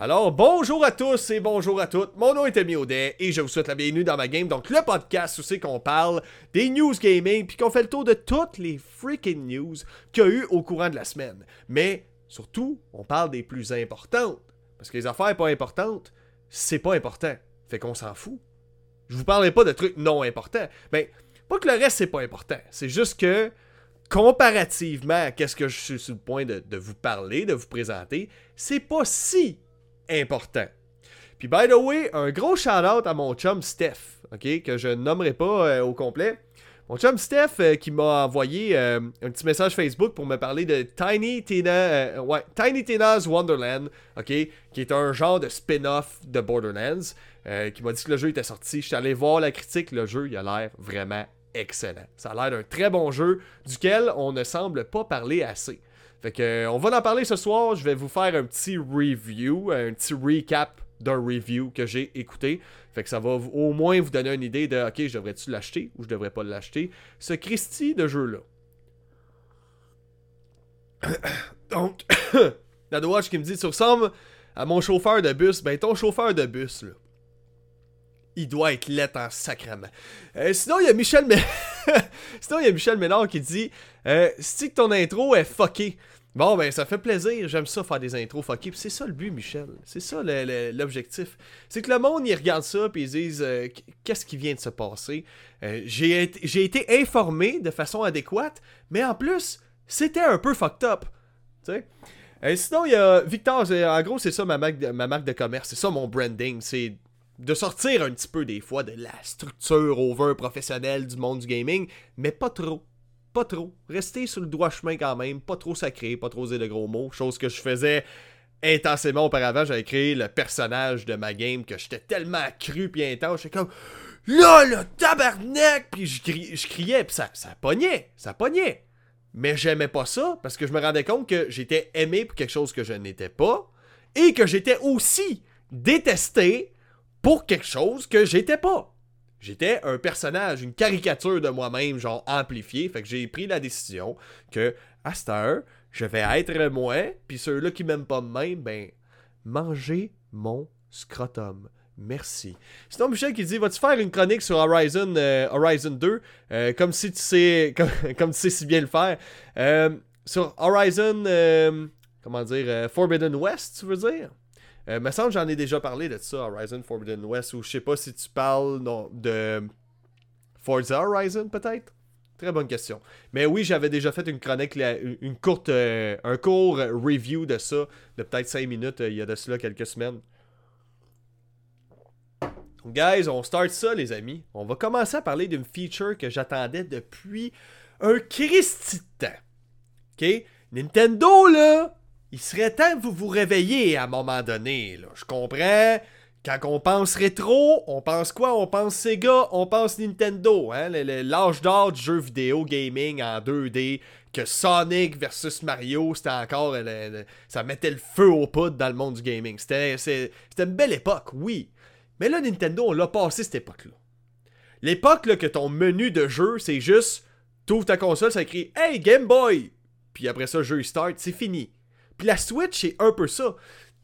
Alors, bonjour à tous et bonjour à toutes. Mon nom est Amy Audet et je vous souhaite la bienvenue dans ma game. Donc, le podcast où c'est qu'on parle des news gaming puis qu'on fait le tour de toutes les freaking news qu'il y a eu au courant de la semaine. Mais surtout, on parle des plus importantes. Parce que les affaires pas importantes, c'est pas important. Fait qu'on s'en fout. Je vous parlerai pas de trucs non importants. Mais, pas que le reste c'est pas important. C'est juste que comparativement à qu'est-ce que je suis sur le point de, de vous parler, de vous présenter, c'est pas si important. Puis, by the way, un gros shout-out à mon chum Steph, que je nommerai pas euh, au complet. Mon chum Steph euh, qui m'a envoyé euh, un petit message Facebook pour me parler de Tiny Tina, ouais, Tiny Tina's Wonderland, qui est un genre de spin-off de Borderlands, qui m'a dit que le jeu était sorti. Je suis allé voir la critique, le jeu, il a l'air vraiment excellent. Ça a l'air d'un très bon jeu duquel on ne semble pas parler assez. Fait que, euh, on va en parler ce soir. Je vais vous faire un petit review, un petit recap d'un review que j'ai écouté. Fait que ça va au moins vous donner une idée de OK, je devrais-tu l'acheter ou je devrais pas l'acheter. Ce Christie de jeu-là. Donc, la Watch qui me dit Tu ressembles à mon chauffeur de bus. Ben, ton chauffeur de bus, là. Il doit être laid en sacrement. Euh, sinon, il y a Michel Sinon, y a Michel Ménard qui dit euh, Si ton intro est fucké. Bon, ben, ça fait plaisir. J'aime ça faire des intros fuckées. c'est ça le but, Michel. C'est ça l'objectif. C'est que le monde, il regarde ça, puis ils disent euh, Qu'est-ce qui vient de se passer? J'ai été informé de façon adéquate, mais en plus, c'était un peu fucked up. Tu sais sinon, il y a Victor, en gros, c'est ça ma marque, de, ma marque de commerce, c'est ça mon branding, c'est de sortir un petit peu des fois de la structure over professionnelle du monde du gaming, mais pas trop. Pas trop. Rester sur le droit chemin quand même, pas trop sacré, pas trop dire de gros mots, chose que je faisais intensément auparavant. J'avais créé le personnage de ma game que j'étais tellement cru puis intense, j'étais comme là le tabarnak, puis je, criais, puis ça, ça pognait, ça pognait. Mais j'aimais pas ça parce que je me rendais compte que j'étais aimé pour quelque chose que je n'étais pas et que j'étais aussi détesté pour quelque chose que j'étais pas. J'étais un personnage, une caricature de moi-même, genre amplifié. Fait que j'ai pris la décision que, à cette heure, je vais être moi, puis ceux-là qui m'aiment pas même, ben, manger mon scrotum. Merci. Sinon, Michel qui dit Vas-tu faire une chronique sur Horizon, euh, Horizon 2 euh, comme si tu sais comme, tu sais si bien le faire euh, Sur Horizon, comment dire, Forbidden West, tu veux dire? Euh, me semble j'en ai déjà parlé de ça, Horizon Forbidden West, ou je sais pas si tu parles de Forza Horizon peut-être? Très bonne question. Mais oui, j'avais déjà fait une chronique, une courte, euh, un court review de ça, de peut-être 5 minutes, euh, il y a de cela quelques semaines. Guys, on start ça, les amis. On va commencer à parler d'une feature que j'attendais depuis un Christi de temps. OK? Nintendo, là, il serait temps que vous vous réveilliez à un moment donné. Je comprends. Quand on pense rétro, on pense quoi? On pense Sega, on pense Nintendo. Hein? L'âge d'or du jeu vidéo gaming en 2D, que Sonic versus Mario, c'était encore. ça mettait le feu aux poudres dans le monde du gaming. C'était une belle époque, oui. Mais là, Nintendo, on l'a passé cette époque-là. L'époque là, que ton menu de jeu, c'est juste. T'ouvres ta console, ça écrit Hey Game Boy! Puis après ça, jeu start, c'est fini. Puis la Switch, c'est un peu ça.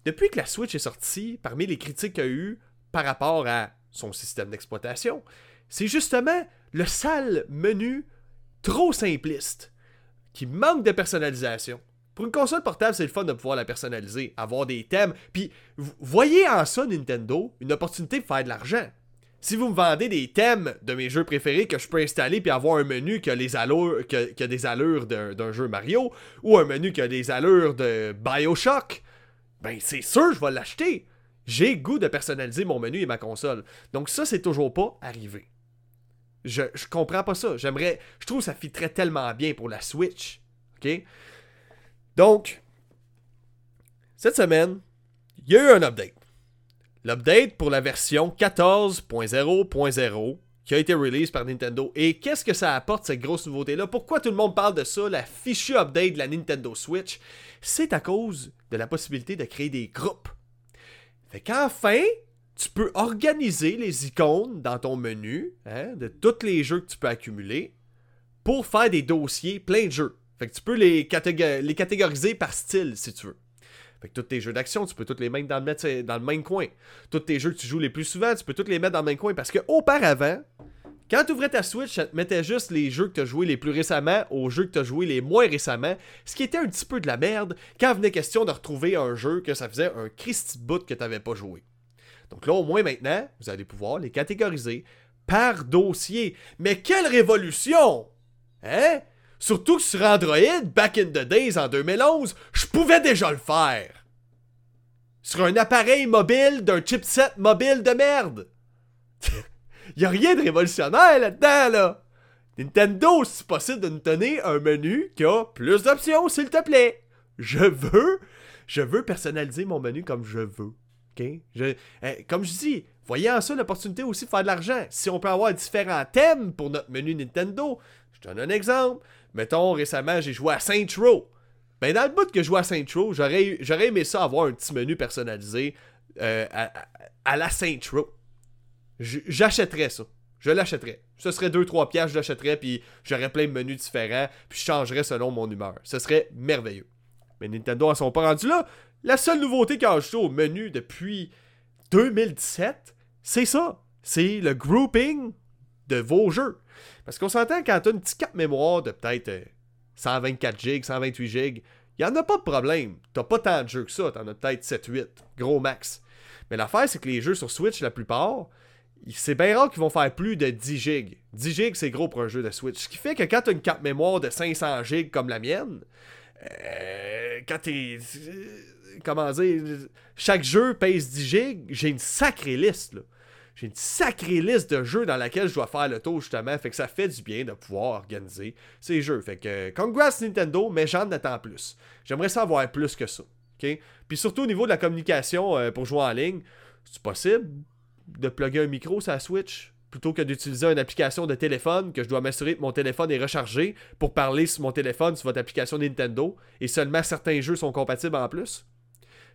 Depuis que la Switch est sortie, parmi les critiques qu'il y a eu par rapport à son système d'exploitation, c'est justement le sale menu trop simpliste, qui manque de personnalisation. Pour une console portable, c'est le fun de pouvoir la personnaliser, avoir des thèmes. Puis, voyez en ça, Nintendo, une opportunité de faire de l'argent. Si vous me vendez des thèmes de mes jeux préférés que je peux installer puis avoir un menu qui a, des allures d'un jeu Mario ou un menu qui a des allures de Bioshock, ben c'est sûr je vais l'acheter. J'ai goût de personnaliser mon menu et ma console. Donc ça, c'est toujours pas arrivé. Je, je comprends pas ça. J'aimerais. Je trouve que ça fitterait tellement bien pour la Switch. OK? Donc, cette semaine, il y a eu un update. L'update pour la version 14.0.0 qui a été release par Nintendo. Et qu'est-ce que ça apporte, cette grosse nouveauté-là? Pourquoi tout le monde parle de ça, la fichue update de la Nintendo Switch? C'est à cause de la possibilité de créer des groupes. Fait qu'enfin, tu peux organiser les icônes dans ton menu hein, de tous les jeux que tu peux accumuler pour faire des dossiers plein de jeux. Fait que tu peux les, les catégoriser par style si tu veux. Fait que tous tes jeux d'action, tu peux tous les mettre dans le, même coin. Tous tes jeux que tu joues les plus souvent, tu peux tous les mettre dans le même coin. Parce que auparavant, quand tu ouvrais ta Switch, ça te mettait juste les jeux que tu as joués les plus récemment aux jeux que tu as joués les moins récemment, ce qui était un petit peu de la merde quand venait question de retrouver un jeu que ça faisait un Christy boot que tu n'avais pas joué. Donc là, au moins maintenant, vous allez pouvoir les catégoriser par dossier. Mais quelle révolution! Hein? Surtout que sur Android, back in the days en 2011, je pouvais déjà le faire. Sur un appareil mobile d'un chipset mobile de merde. y a rien de révolutionnaire là-dedans, là. Nintendo, c'est possible de nous donner un menu qui a plus d'options, s'il te plaît. Je veux, je veux personnaliser mon menu comme je veux. Eh, comme je dis, voyez en ça l'opportunité aussi de faire de l'argent. Si on peut avoir différents thèmes pour notre menu Nintendo, je donne un exemple. Mettons, récemment, j'ai joué à Saint Row. Ben, dans le bout que je joue à Saint Row, j'aurais, j'aurais aimé ça avoir un petit menu personnalisé euh, à, la Saint Row. J'achèterais ça. Je l'achèterais. Ce serait 2-3 pièces, je l'achèterais, puis j'aurais plein de menus différents, puis je changerais selon mon humeur. Ce serait merveilleux. Mais Nintendo ne sont pas rendus là. La seule nouveauté qu'ils ont au menu depuis 2017, c'est ça. C'est le grouping de vos jeux. Parce qu'on s'entend quand tu as une petite carte mémoire de peut-être 124 GB, 128 GB, il n'y en a pas de problème. T'as pas tant de jeux que ça, t'en as peut-être 7-8, gros max. Mais l'affaire, c'est que les jeux sur Switch, la plupart, c'est bien rare qu'ils vont faire plus de 10 GB. 10 GB, c'est gros pour un jeu de Switch. Ce qui fait que quand tu as une carte mémoire de 500 GB comme la mienne, euh, quand t'es. comment dire. Chaque jeu pèse 10 GB, j'ai une sacrée liste, là j'ai une sacrée liste de jeux dans laquelle je dois faire le tour justement. Fait que ça fait du bien de pouvoir organiser ces jeux. Fait que congrats Nintendo, mais j'en attends plus. J'aimerais ça avoir plus que ça. Puis surtout au niveau de la communication euh, pour jouer en ligne, c'est possible de plugger un micro sur la Switch plutôt que d'utiliser une application de téléphone que je dois m'assurer que mon téléphone est rechargé pour parler sur mon téléphone sur votre application Nintendo et seulement certains jeux sont compatibles en plus?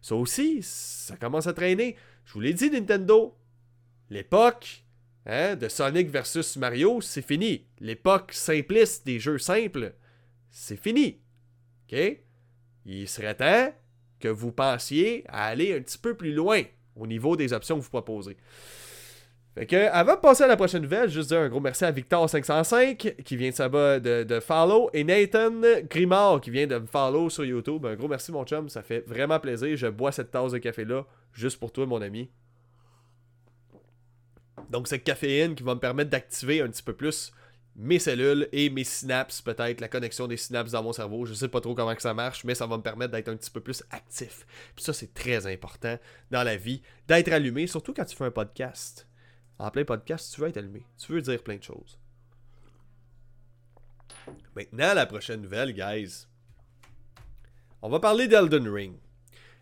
Ça aussi, ça commence à traîner. Je vous l'ai dit, Nintendo, L'époque hein, de Sonic versus Mario, c'est fini. L'époque simpliste des jeux simples, c'est fini. OK? Il serait temps que vous pensiez à aller un petit peu plus loin au niveau des options que vous proposez. Fait que, avant de passer à la prochaine nouvelle, juste dire un gros merci à Victor505 qui vient de, de, de follow et Nathan Grimard qui vient de me follow sur YouTube. Un gros merci, mon chum, ça fait vraiment plaisir. Je bois cette tasse de café-là juste pour toi, mon ami. Donc, cette caféine qui va me permettre d'activer un petit peu plus mes cellules et mes synapses, peut-être la connexion des synapses dans mon cerveau. Je sais pas trop comment ça marche, mais ça va me permettre d'être un petit peu plus actif. Puis ça, c'est très important dans la vie, d'être allumé, surtout quand tu fais un podcast. En plein podcast, tu veux être allumé. Tu veux dire plein de choses. Maintenant, la prochaine nouvelle, guys. On va parler d'Elden Ring.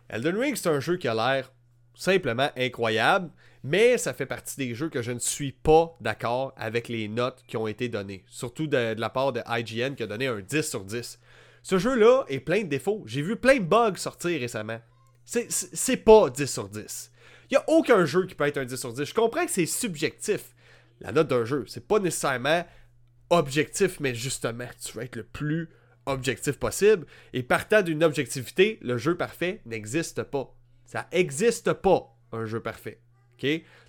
Elden Ring, c'est un jeu qui a l'air simplement incroyable. Mais ça fait partie des jeux que je ne suis pas d'accord avec les notes qui ont été données. Surtout de, la part de IGN qui a donné un 10 sur 10. Ce jeu-là est plein de défauts. J'ai vu plein de bugs sortir récemment. C'est pas 10 sur 10. Il n'y a aucun jeu qui peut être un 10 sur 10. Je comprends que c'est subjectif. La note d'un jeu, c'est pas nécessairement objectif, mais justement, tu veux être le plus objectif possible. Et partant d'une objectivité, le jeu parfait n'existe pas. Ça n'existe pas, un jeu parfait.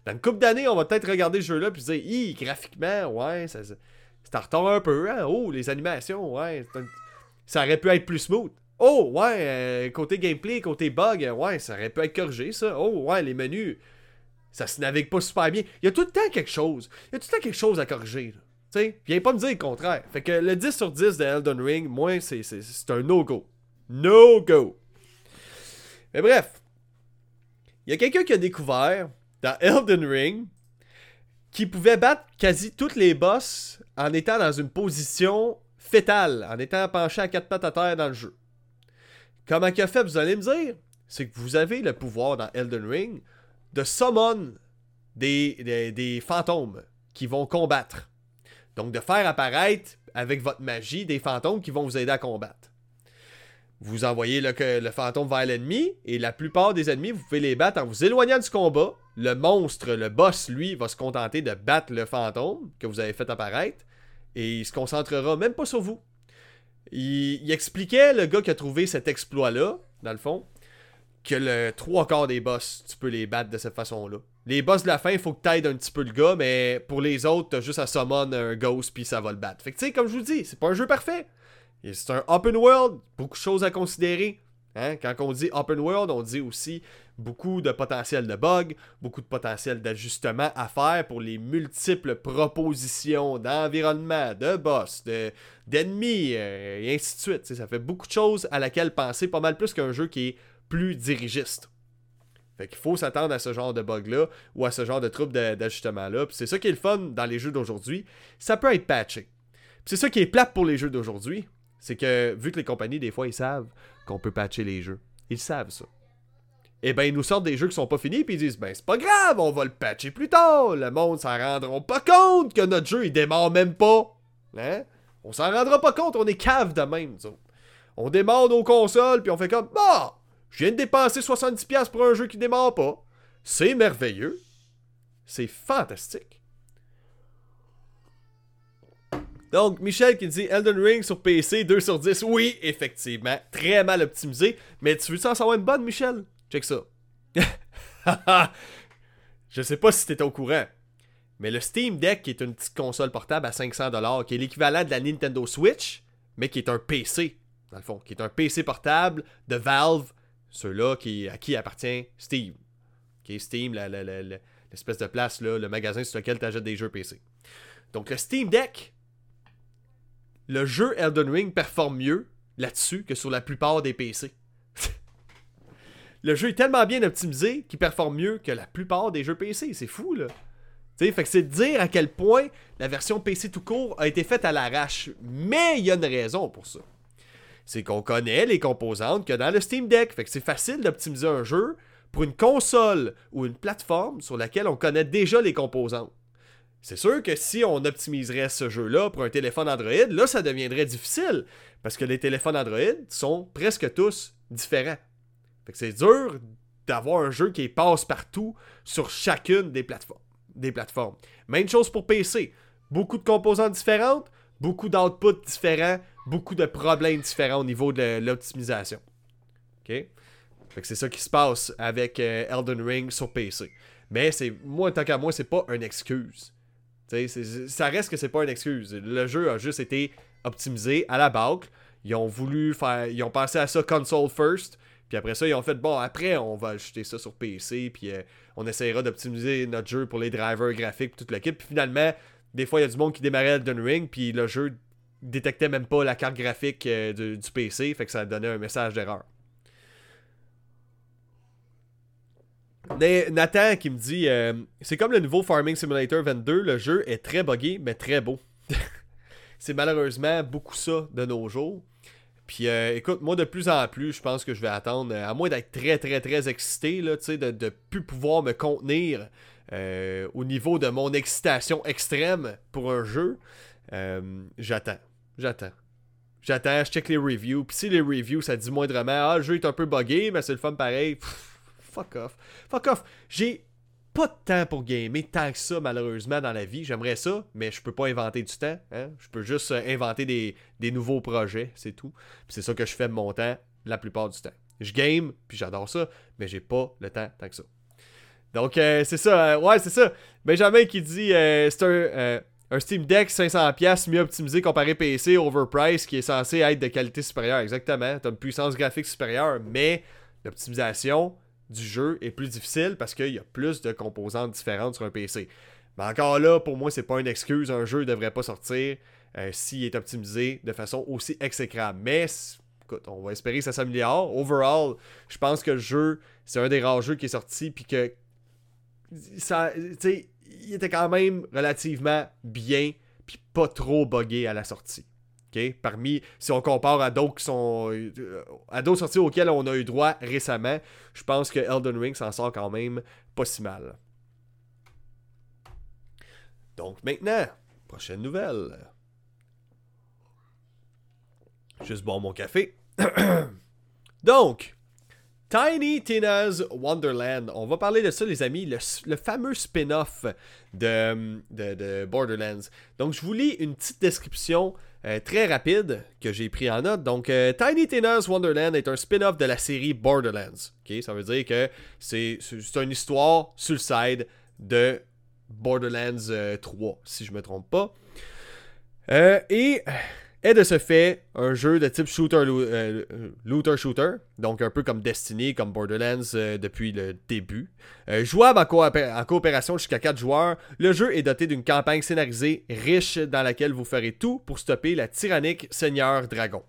Dans une couple d'années, on va peut-être regarder ce jeu-là puis se dire, graphiquement, ouais, ça, c'est en retard un peu. Hein? Oh, les animations, ouais, ça aurait pu être plus smooth. Oh, ouais, euh, côté gameplay, côté bug, ouais, ça aurait pu être corrigé, ça. Oh, ouais, les menus, ça se navigue pas super bien. Il y a tout le temps quelque chose. Il y a tout le temps quelque chose à corriger. Tu sais, viens pas me dire le contraire. Fait que le 10 sur 10 de Elden Ring, moi, c'est un no-go. No-go. Mais bref, il y a quelqu'un qui a découvert dans Elden Ring qui pouvait battre quasi toutes les boss en étant dans une position fétale, en étant penché à quatre pattes à terre dans le jeu. Comment qu'il a fait, vous allez me dire? C'est que vous avez le pouvoir dans Elden Ring de summon des, des, fantômes qui vont combattre. Donc de faire apparaître avec votre magie des fantômes qui vont vous aider à combattre. Vous envoyez le, fantôme vers l'ennemi et la plupart des ennemis, vous pouvez les battre en vous éloignant du combat le monstre, le boss, lui, va se contenter de battre le fantôme que vous avez fait apparaître et il se concentrera même pas sur vous. Il, expliquait, le gars qui a trouvé cet exploit-là, dans le fond, que le trois quarts des boss, tu peux les battre de cette façon-là. Les boss de la fin, il faut que t'aides un petit peu le gars, mais pour les autres, t'as juste à summon un ghost puis ça va le battre. Fait que tu sais, comme je vous dis, c'est pas un jeu parfait. C'est un open world, beaucoup de choses à considérer. Hein? Quand on dit open world, on dit aussi beaucoup de potentiel de bugs, beaucoup de potentiel d'ajustement à faire pour les multiples propositions d'environnement, de boss, d'ennemis, euh, et ainsi de suite. ça fait beaucoup de choses à laquelle penser, pas mal plus qu'un jeu qui est plus dirigiste. Fait qu'il faut s'attendre à ce genre de bug-là ou à ce genre de trouble d'ajustement-là. C'est ça qui est le fun dans les jeux d'aujourd'hui. Ça peut être patché. c'est ça qui est plate pour les jeux d'aujourd'hui. C'est que vu que les compagnies, des fois, ils savent qu'on peut patcher les jeux. Ils savent ça. Eh ben, ils nous sortent des jeux qui sont pas finis, puis ils disent, ben, c'est pas grave, on va le patcher plus tard. Le monde s'en rendra pas compte que notre jeu, il démarre même pas. Hein? On s'en rendra pas compte, on est cave de même, On démarre nos consoles, puis on fait comme, bah, je viens de dépenser 70$ pour un jeu qui démarre pas. C'est merveilleux. C'est fantastique. Donc, Michel qui dit Elden Ring sur PC, 2 sur 10. Oui, effectivement. Très mal optimisé. Mais tu veux en savoir une bonne, Michel? Check ça. Je sais pas si t'étais au courant. Mais le Steam Deck, qui est une petite console portable à 500$, qui est l'équivalent de la Nintendo Switch, mais qui est un PC, dans le fond, qui est un PC portable de Valve ceux-là qui, à qui appartient Steam. Okay, Steam, l'espèce de place, le magasin sur lequel tu achètes des jeux PC. Donc le Steam Deck, le jeu Elden Ring performe mieux là-dessus que sur la plupart des PC. le jeu est tellement bien optimisé qu'il performe mieux que la plupart des jeux PC. C'est fou, là. fait que c'est de dire à quel point la version PC tout court a été faite à l'arrache. Mais il y a une raison pour ça c'est qu'on connaît les composantes que dans le Steam Deck. C'est facile d'optimiser un jeu pour une console ou une plateforme sur laquelle on connaît déjà les composantes. C'est sûr que si on optimiserait ce jeu-là pour un téléphone Android, là, ça deviendrait difficile. Parce que les téléphones Android sont presque tous différents. Fait c'est dur d'avoir un jeu qui passe partout sur chacune des plateformes. Même chose pour PC. Beaucoup de composantes différentes, beaucoup d'outputs différents, beaucoup de problèmes différents au niveau de l'optimisation. C'est ça qui se passe avec euh, Elden Ring sur PC. Mais c'est moi, tant qu'à moi, c'est pas une excuse. Ça reste que c'est pas une excuse. Le jeu a juste été optimisé à la bâcle. Ils ont voulu faire. Ils ont pensé à ça console first. Puis après ça, ils ont fait bon, après, on va ajouter ça sur PC. Puis euh, on essaiera d'optimiser notre jeu pour les drivers graphiques, toute l'équipe. Puis finalement, des fois, il y a du monde qui démarrait Elden Ring. Puis le jeu détectait même pas la carte graphique euh, du, PC, fait que ça donnait un message d'erreur. Nathan qui me dit euh, C'est comme le nouveau Farming Simulator 22, le jeu est très buggy, mais très beau. c'est malheureusement beaucoup ça de nos jours. Puis euh, écoute, moi de plus en plus, je pense que je vais attendre, à moins d'être très très très excité, là, de ne plus pouvoir me contenir au niveau de mon excitation extrême pour un jeu, j'attends j'attends. J'attends, je check les reviews. Puis si les reviews, ça dit moindrement, ah, le jeu est un peu buggé, mais c'est le fun pareil. Fuck off. Fuck off. J'ai pas de temps pour gamer tant que ça, malheureusement, dans la vie. J'aimerais ça, mais je peux pas inventer du temps. Hein? Je peux juste euh, inventer des, nouveaux projets, c'est tout. C'est ça que je fais de mon temps la plupart du temps. Je game, puis j'adore ça, mais j'ai pas le temps tant que ça. Donc, euh, c'est ça. Euh, ouais, c'est ça. Benjamin qui dit c'est un un Steam Deck 500$ mieux optimisé comparé PC overpriced qui est censé être de qualité supérieure. Exactement. Tu as une puissance graphique supérieure, mais l'optimisation du jeu est plus difficile parce qu'il y a plus de composantes différentes sur un PC. Mais encore là, pour moi, c'est pas une excuse. Un jeu ne devrait pas sortir euh, s'il est optimisé de façon aussi exécrable. Mais écoute, on va espérer que ça s'améliore. Overall, je pense que le jeu, c'est un des rares jeux qui est sorti puis que ça, il était quand même relativement bien, puis pas trop buggé à la sortie. Parmi, si on compare à d'autres qui sont. Euh, sorties auxquelles on a eu droit récemment, je pense que Elden Ring s'en sort quand même pas si mal. Donc maintenant, prochaine nouvelle. Juste boire mon café. Donc, Tiny Tina's Wonderland. On va parler de ça, les amis. Le, fameux spin-off de, de, Borderlands. Donc, je vous lis une petite description euh, très rapide que j'ai pris en note. Donc, euh, Tiny Tina's Wonderland est un spin-off de la série Borderlands. Ok, Ça veut dire que c'est une histoire sur le side de Borderlands 3, si je me trompe pas. et est de ce fait un jeu de type shooter euh, looter shooter, donc un peu comme Destiny, comme Borderlands euh, depuis le début. Euh, jouable en, coopération jusqu'à 4 joueurs, le jeu est doté d'une campagne scénarisée riche dans laquelle vous ferez tout pour stopper la tyrannique Seigneur Dragon.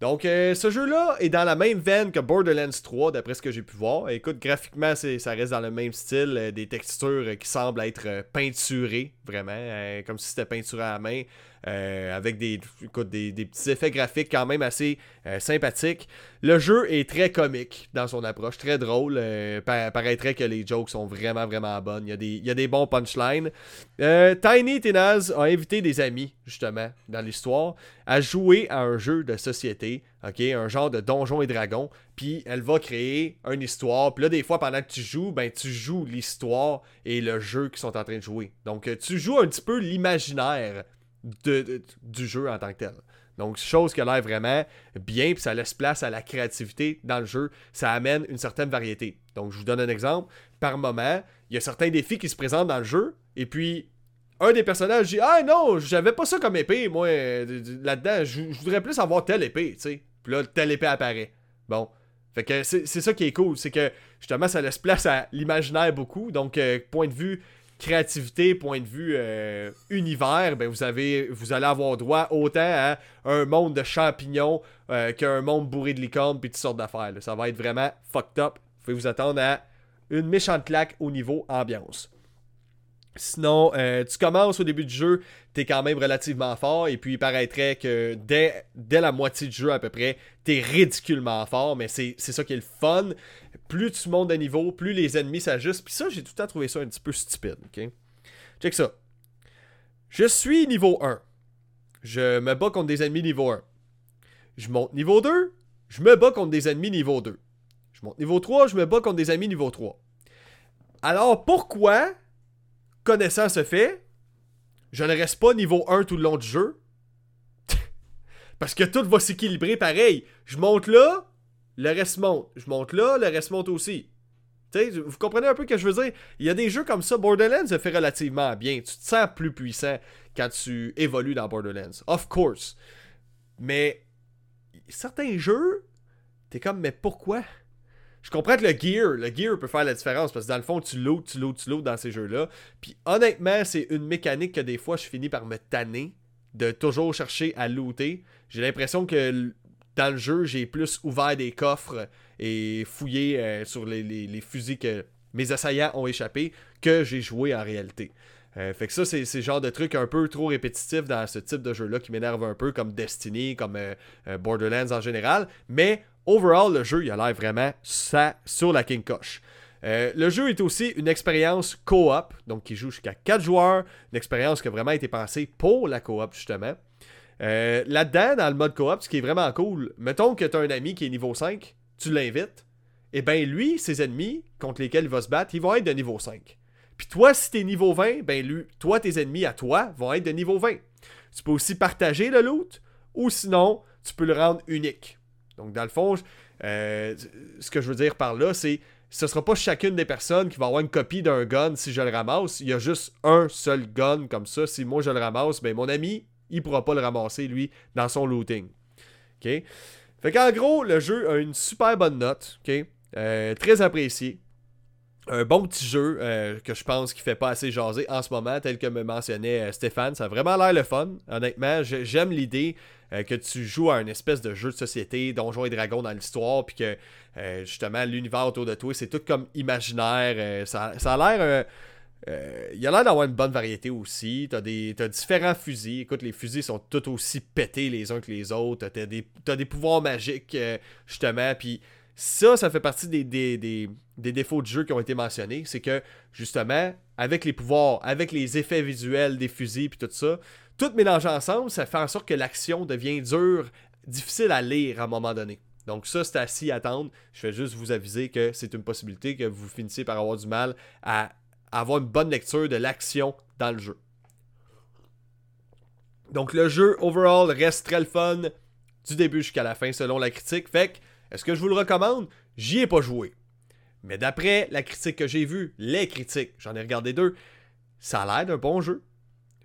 Donc, ce jeu-là est dans la même veine que Borderlands 3, d'après ce que j'ai pu voir. Écoute, graphiquement, ça reste dans le même style, des textures qui semblent être peinturées, vraiment, comme si c'était peinturé à la main. Euh, avec des, des, petits effets graphiques quand même assez euh, sympathiques. Le jeu est très comique dans son approche, très drôle. Euh, paraîtrait que les jokes sont vraiment, vraiment bonnes. Il y a des, il y a des bons punchlines. Tiny Tinaz a invité des amis, justement, dans l'histoire, à jouer à un jeu de société, un genre de donjon et dragon. Puis elle va créer une histoire. Puis là, des fois, pendant que tu joues, ben tu joues l'histoire et le jeu qu'ils sont en train de jouer. Donc, tu joues un petit peu l'imaginaire du jeu en tant que tel. Donc, chose qui a l'air vraiment bien, puis ça laisse place à la créativité dans le jeu. Ça amène une certaine variété. Donc, je vous donne un exemple. Par moment, il y a certains défis qui se présentent dans le jeu, et puis un des personnages dit Ah non, j'avais pas ça comme épée, moi, là-dedans, je, voudrais plus avoir telle épée, tu sais. Puis là, telle épée apparaît. Bon. Fait que c'est ça qui est cool, c'est que justement, ça laisse place à l'imaginaire beaucoup. Donc, euh, point de vue créativité, point de vue euh, univers, ben vous, allez avoir droit autant à un monde de champignons euh, qu'un monde bourré de licornes puis toutes sortes d'affaires. Ça va être vraiment fucked up. Vous pouvez vous attendre à une méchante claque au niveau ambiance. Sinon, euh, tu commences au début du jeu, t'es quand même relativement fort, et puis il paraîtrait que dès, dès la moitié du jeu à peu près, t'es ridiculement fort, mais c'est ça qui est le fun plus tu montes de niveau, plus les ennemis s'ajustent. Puis ça, j'ai tout le temps trouvé ça un petit peu stupide. ok? Check ça. Je suis niveau 1. Je me bats contre des ennemis niveau 1. Je monte niveau 2. Je me bats contre des ennemis niveau 2. Je monte niveau 3. Je me bats contre des ennemis niveau 3. Alors pourquoi, connaissant ce fait, je ne reste pas niveau 1 tout le long du jeu? Parce que tout va s'équilibrer pareil. Je monte là, le reste monte. Je monte là, le reste monte aussi. vous comprenez un peu ce que je veux dire? Il y a des jeux comme ça. Borderlands se fait relativement bien. Tu te sens plus puissant quand tu évolues dans Borderlands. Of course. Mais certains jeux, t'es comme, mais pourquoi? Je comprends que le gear, le gear peut faire la différence parce que dans le fond, tu loot, tu loot, tu loot dans ces jeux-là. Puis honnêtement, c'est une mécanique que des fois, je finis par me tanner de toujours chercher à looter. J'ai l'impression que dans le jeu, j'ai plus ouvert des coffres et fouillé euh, sur les, fusils que mes assaillants ont échappé que j'ai joué en réalité. Euh, fait que ça, c'est le genre de truc un peu trop répétitif dans ce type de jeu-là qui m'énerve un peu, comme Destiny, comme euh, Borderlands en général. Mais overall, le jeu, il a l'air vraiment ça sur la King Koch. le jeu est aussi une expérience co-op, donc qui joue jusqu'à 4 joueurs, une expérience qui a vraiment été pensée pour la co-op justement. Euh, là-dedans, dans le mode coop, ce qui est vraiment cool, mettons que tu as un ami qui est niveau 5, tu l'invites, et eh ben lui, ses ennemis contre lesquels il va se battre, ils vont être de niveau 5. Puis toi, si t'es niveau 20, ben lui, toi, tes ennemis à toi vont être de niveau 20. Tu peux aussi partager le loot, ou sinon, tu peux le rendre unique. Donc, dans le fond, euh, ce que je veux dire par là, c'est ce sera pas chacune des personnes qui va avoir une copie d'un gun si je le ramasse. Il y a juste un seul gun comme ça. Si moi je le ramasse, ben mon ami, il pourra pas le ramasser, lui, dans son looting. OK? Fait qu'en gros, le jeu a une super bonne note, OK? Euh, très apprécié. Un bon petit jeu euh, que je pense qu'il fait pas assez jaser en ce moment, tel que me mentionnait Stéphane. Ça a vraiment l'air le fun. Honnêtement, j'aime l'idée que tu joues à une espèce de jeu de société, Donjons et Dragons dans l'histoire, puis que justement l'univers autour de toi, c'est tout comme imaginaire. ça, ça, a l'air euh, il a l'air d'avoir une bonne variété aussi. T'as des as différents fusils. Écoute, les fusils sont tout aussi pétés les uns que les autres. T'as des, des pouvoirs magiques, euh, justement. Puis ça, ça fait partie des, des, défauts de jeu qui ont été mentionnés. C'est que, justement, avec les pouvoirs, avec les effets visuels des fusils, puis tout ça, tout mélangé ensemble, ça fait en sorte que l'action devient dure, difficile à lire à un moment donné. Donc ça, c'est à s'y attendre. Je vais juste vous aviser que c'est une possibilité que vous finissez par avoir du mal à avoir une bonne lecture de l'action dans le jeu. Donc le jeu overall reste très le fun du début jusqu'à la fin selon la critique. Fait que, est-ce que je vous le recommande? J'y ai pas joué. Mais d'après la critique que j'ai vue, les critiques, j'en ai regardé deux, ça a l'air d'un bon jeu.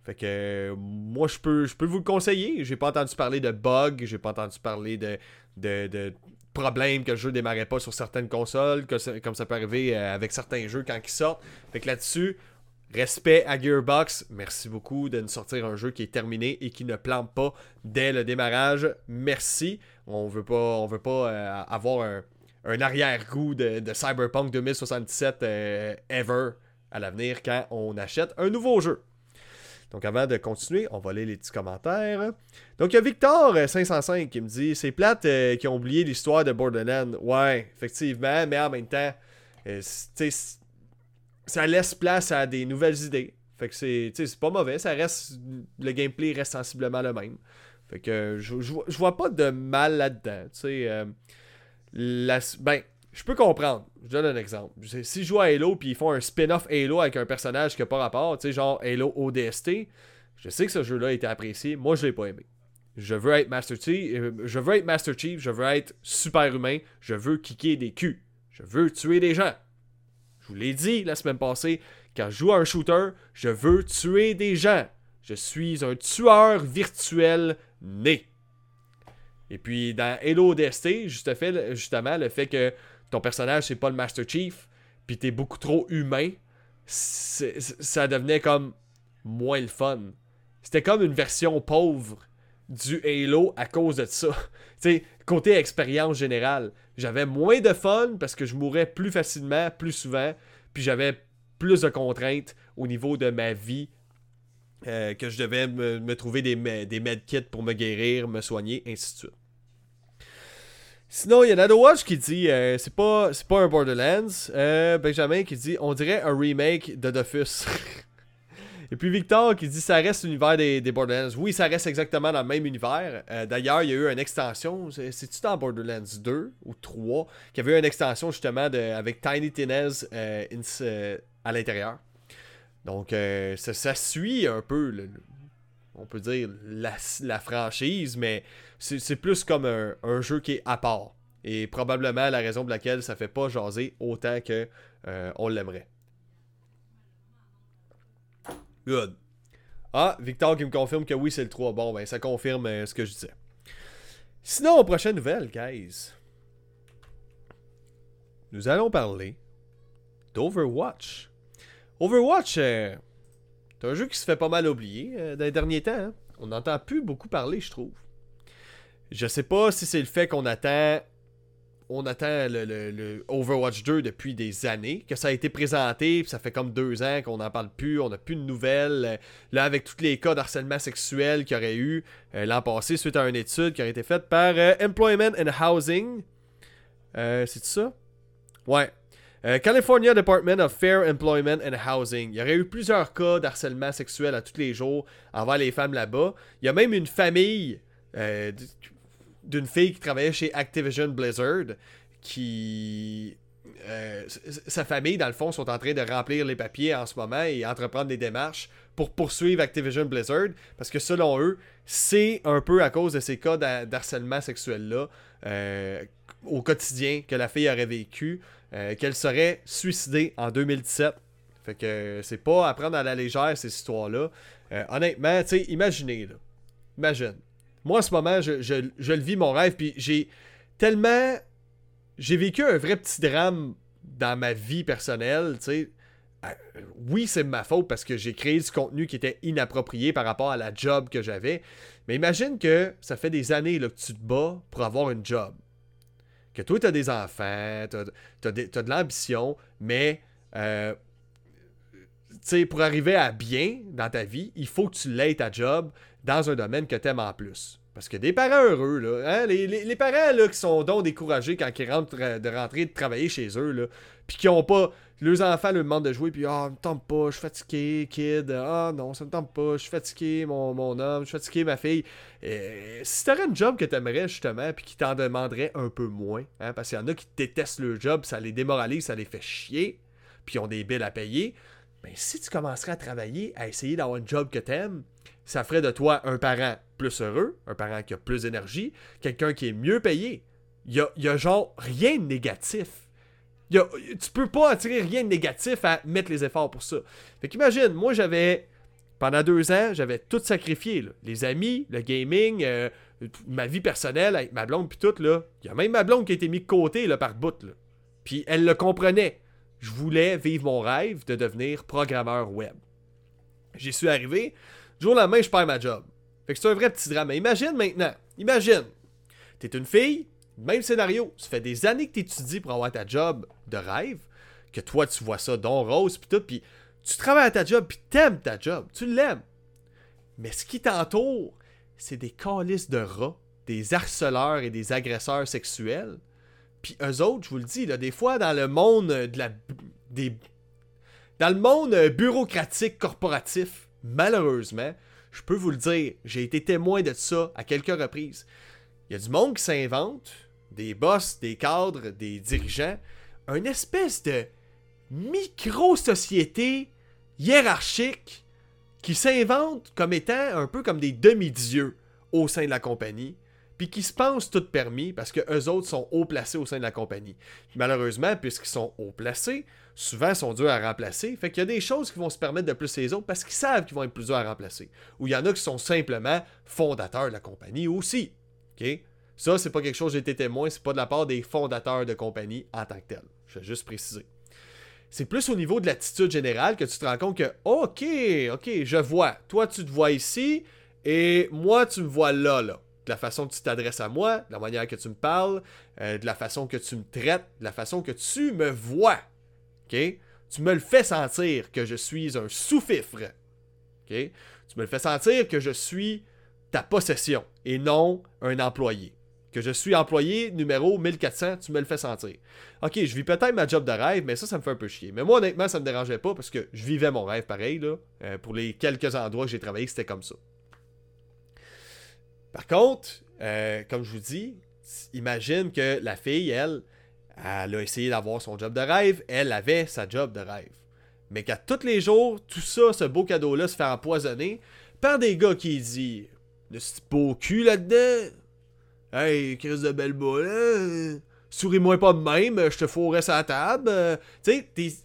Fait que moi je peux vous le conseiller. J'ai pas entendu parler de bugs, j'ai pas entendu parler de, de, problèmes que le jeu démarrait pas sur certaines consoles, comme ça peut arriver euh, avec certains jeux quand ils sortent. Fait que là-dessus, Respect à Gearbox. Merci beaucoup de nous sortir un jeu qui est terminé et qui ne plante pas dès le démarrage. Merci. On veut pas, veut pas euh, avoir un, arrière-goût de, Cyberpunk 2077 euh, ever à l'avenir quand on achète un nouveau jeu. Donc avant de continuer, on va lire les petits commentaires. Donc il y a Victor505 euh, qui me dit C'est plate qui ont oublié l'histoire de Borderlands. Ouais, effectivement, mais en même temps, ça laisse place à des nouvelles idées. Fait que c'est, pas mauvais, ça reste. Le gameplay reste sensiblement le même. Fait que je, je, vois pas de mal là-dedans. Euh, ben, je peux comprendre. Je donne un exemple. Si je joue à Halo puis ils font un spin-off Halo avec un personnage qui n'a pas rapport, genre Halo ODST, je sais que ce jeu-là a été apprécié. Moi, je l'ai pas aimé. Je veux être Master Chief, euh, je veux être Master Chief, je veux être super humain, je veux kicker des culs, je veux tuer des gens. Je vous l'ai dit la semaine passée, quand je joue à un shooter, je veux tuer des gens. Je suis un tueur virtuel né. Et puis dans Halo ODST, justement, le fait que ton personnage c'est pas le Master Chief, puis t'es beaucoup trop humain, ça devenait comme moins le fun. C'était comme une version pauvre du Halo à cause de ça. tu côté expérience générale j'avais moins de fun parce que je mourais plus facilement, plus souvent, puis j'avais plus de contraintes au niveau de ma vie, euh, que je devais me, trouver des, des medkits pour me guérir, me soigner, ainsi de suite. Sinon, il y a Nadowatch qui dit euh, c'est pas c'est pas un Borderlands. Euh, Benjamin qui dit on dirait un remake de Dofus. Et puis Victor qui dit ça reste l'univers des, Borderlands. Oui, ça reste exactement dans le même univers. Euh, d'ailleurs, il y a eu une extension. C'est-tu dans Borderlands 2 ou 3 qui avait eu une extension justement avec Tiny Tinez euh, euh, à l'intérieur? Donc, ça, suit un peu, on peut dire, la, franchise, mais c'est plus comme un, un, jeu qui est à part. Et probablement la raison pour laquelle ça fait pas jaser autant que on l'aimerait. Good. Ah, Victor qui me confirme que oui, c'est le 3. Bon, ben, ça confirme euh, ce que je disais. Sinon, prochaine nouvelle, guys. Nous allons parler d'Overwatch. Overwatch, euh, c'est un jeu qui se fait pas mal oublier euh, dans les derniers temps. Hein. On n'entend plus beaucoup parler, je trouve. Je sais pas si c'est le fait qu'on attend on attend le, Overwatch 2 depuis des années, que ça a été présenté, puis ça fait comme deux ans qu'on n'en parle plus, on n'a plus de nouvelles. Là, avec tous les cas d'harcèlement sexuel qu'il y aurait eu euh, l'an passé suite à une étude qui a été faite par euh, Employment and Housing. Euh, c'est ça? Ouais. California Department of Fair Employment and Housing. Il y aurait eu plusieurs cas d'harcèlement sexuel à tous les jours envers les femmes là-bas. Il y a même une famille d'une fille qui travaillait chez Activision Blizzard qui euh, sa famille, dans le fond, sont en train de remplir les papiers en ce moment et entreprendre des démarches pour poursuivre Activision Blizzard. Parce que selon eux, c'est un peu à cause de ces cas d'harcèlement sexuel-là euh, au quotidien que la fille aurait vécu, euh, qu'elle serait suicidée en 2017. Fait que c'est pas à prendre à la légère ces histoires-là. honnêtement, tu sais, imaginez, là. Imagine moi, en ce moment, je, le vis mon rêve, puis j'ai tellement. J'ai vécu un vrai petit drame dans ma vie personnelle. Euh, oui, c'est ma faute parce que j'ai créé du contenu qui était inapproprié par rapport à la job que j'avais. Mais imagine que ça fait des années que tu te bats pour avoir une job. Que toi, tu as des enfants, tu as, de l'ambition, mais euh, pour arriver à bien dans ta vie, il faut que tu l'aies ta job dans un domaine que tu aimes en plus. Parce que des parents heureux, là, hein, les, parents là, qui sont donc découragés quand ils rentrent de rentrer de travailler chez eux, là, puis qui ont pas. Leurs enfants leur demandent de jouer, puis ah, oh, me tente pas, je suis fatigué, kid. Ah non, ça me tente pas, je suis fatigué, mon, homme, je suis fatigué, ma fille. Et, si t'aurais un job que t'aimerais justement, puis qui t'en demanderait un peu moins, hein, parce qu'il y en a qui détestent leur job, ça les démoralise, ça les fait chier, puis ils ont des billes à payer ben, si tu commencerais à travailler, à essayer d'avoir un job que t'aimes, ça ferait de toi un parent plus heureux, un parent qui a plus d'énergie, quelqu'un qui est mieux payé. Il y a, genre rien de négatif. Y a, tu peux pas attirer rien de négatif à mettre les efforts pour ça. Fait qu'imagine, moi j'avais, pendant deux ans, j'avais tout sacrifié. Les amis, le gaming, euh, ma vie personnelle ma blonde, puis tout. là. Il y a même ma blonde qui a été mise de côté par bout. Puis elle le comprenait. Je voulais vivre mon rêve de devenir programmeur web. J'y suis arrivé. Du jour au lendemain, je perds ma job. Fait que c'est un vrai petit drame. Mais imagine maintenant. Imagine. T'es une fille, même scénario. Ça fait des années que t'étudies pour avoir ta job de rêve. Que toi, tu vois ça don rose, puis tout. Puis tu travailles à ta job, puis t'aimes ta job. Tu l'aimes. Mais ce qui t'entoure, c'est des calices de rats, des harceleurs et des agresseurs sexuels. Puis eux autres, je vous le dis, là, des fois dans le monde de la. Des, dans le monde euh, bureaucratique corporatif, malheureusement, je peux vous le dire, j'ai été témoin de ça à quelques reprises. Il y a du monde qui s'invente, des boss, des cadres, des dirigeants, une espèce de micro-société hiérarchique qui s'invente comme étant un peu comme des demi-dieux au sein de la compagnie, puis qui se pensent tout permis parce que eux autres sont haut placés au sein de la compagnie. Malheureusement, puisqu'ils sont haut placés, souvent sont durs à remplacer. Fait qu'il y a des choses qui vont se permettre de plus les autres parce qu'ils savent qu'ils vont être plus durs à remplacer. Ou il y en a qui sont simplement fondateurs de la compagnie aussi. OK? Ça, c'est pas quelque chose, j'ai été témoin, c'est pas de la part des fondateurs de compagnie en tant que tel. Je vais juste préciser. C'est plus au niveau de l'attitude générale que tu te rends compte que, ok, ok, je vois. Toi, tu te vois ici et moi, tu me vois là, là. De la façon que tu t'adresses à moi, de la manière que tu me parles, euh, de la façon que tu me traites, de la façon que tu me vois. Tu me le fais sentir que je suis un sous-fifre. Tu me le fais sentir que je suis ta possession et non un employé. Que je suis employé numéro 1400, tu me le fais sentir. Ok, je vis peut-être ma job de rêve, mais ça, ça me fait un peu chier. Mais moi, honnêtement, ça me dérangeait pas parce que je vivais mon rêve pareil, là. Euh, pour les quelques endroits que j'ai travaillé, c'était comme ça. Par contre, euh, comme je vous dis, imagine que la fille, elle, elle a essayé d'avoir son job de rêve, elle avait sa job de rêve. Mais qu'à tous les jours, tout ça, ce beau cadeau-là, se fait empoisonner par des gars qui disent Le petit beau cul là-dedans Hey, Chris de belle boule, hein? souris-moi pas de même, je te fourrais la table. tu sais.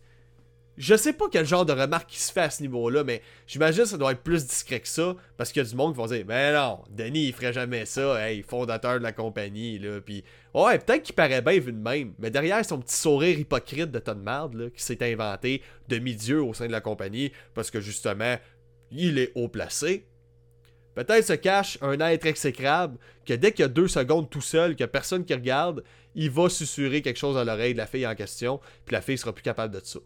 Je sais pas quel genre de remarque qui se fait à ce niveau-là, mais j'imagine que ça doit être plus discret que ça, parce qu'il y a du monde qui va dire Ben non, Denis, il ferait jamais ça, hey, fondateur de la compagnie, là. Puis, ouais, peut-être qu'il paraît bien vu de même, mais derrière son petit sourire hypocrite de tonne de merde, là, qui s'est inventé demi-dieu au sein de la compagnie, parce que justement, il est haut placé, Peut-être se cache un être exécrable que dès qu'il y a deux secondes tout seul, qu'il n'y a personne qui regarde, il va susurrer quelque chose à l'oreille de la fille en question, puis la fille sera plus capable de ça.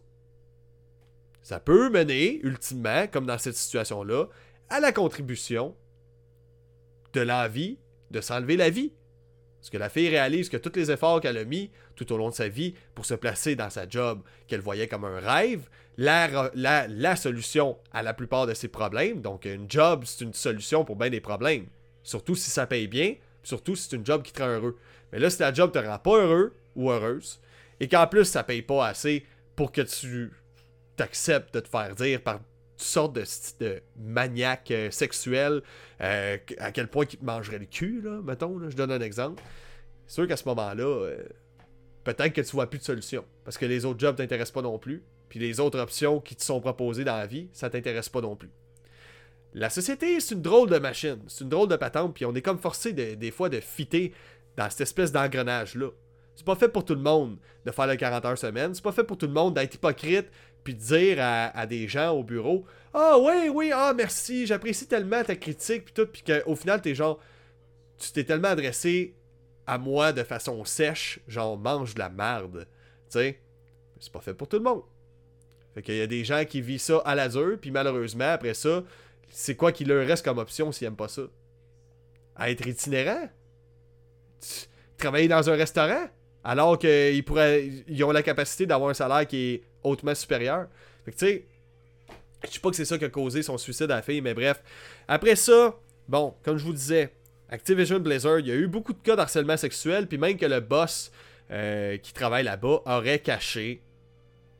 Ça peut mener, ultimement, comme dans cette situation-là, à la contribution de l'envie de s'enlever la vie. Parce que la fille réalise que tous les efforts qu'elle a mis tout au long de sa vie pour se placer dans sa job, qu'elle voyait comme un rêve, la, la, la, solution à la plupart de ses problèmes. Donc, une job, c'est une solution pour bien des problèmes. Surtout si ça paye bien, surtout si c'est une job qui te rend heureux. Mais là, si la job te rend pas heureux ou heureuse, et qu'en plus, ça paye pas assez pour que tu t'acceptes de te faire dire par toutes sortes de, maniaques euh, sexuels euh, à quel point ils te mangeraient le cul, là, mettons, là, je donne un exemple. C'est sûr qu'à ce moment-là, euh, peut-être que tu vois plus de solution. Parce que les autres jobs t'intéressent pas non plus. Puis les autres options qui te sont proposées dans la vie, ça t'intéresse pas non plus. La société, c'est une drôle de machine, c'est une drôle de patente, puis on est comme forcé des fois de fitter dans cette espèce d'engrenage-là. C'est pas fait pour tout le monde de faire le 40 heures semaine, c'est pas fait pour tout le monde d'être hypocrite puis dire à, des gens au bureau Ah oui, oui, ah merci, j'apprécie tellement ta critique, puis tout, puis qu'au final, t'es genre, tu t'es tellement adressé à moi de façon sèche, genre mange de la merde. Tu sais, c'est pas fait pour tout le monde. Fait qu'il y a des gens qui vivent ça à la dure, puis malheureusement, après ça, c'est quoi qui leur reste comme option s'ils aiment pas ça? À être itinérant? Travailler dans un restaurant? Alors qu'ils pourraient. Ils ont la capacité d'avoir un salaire qui est hautement supérieur. Fait que tu sais. Je sais pas que c'est ça qui a causé son suicide à la fille, mais bref. Après ça, bon, comme je vous disais, Activision Blizzard, il y a eu beaucoup de cas d'harcèlement sexuel, puis même que le boss euh, qui travaille là-bas aurait caché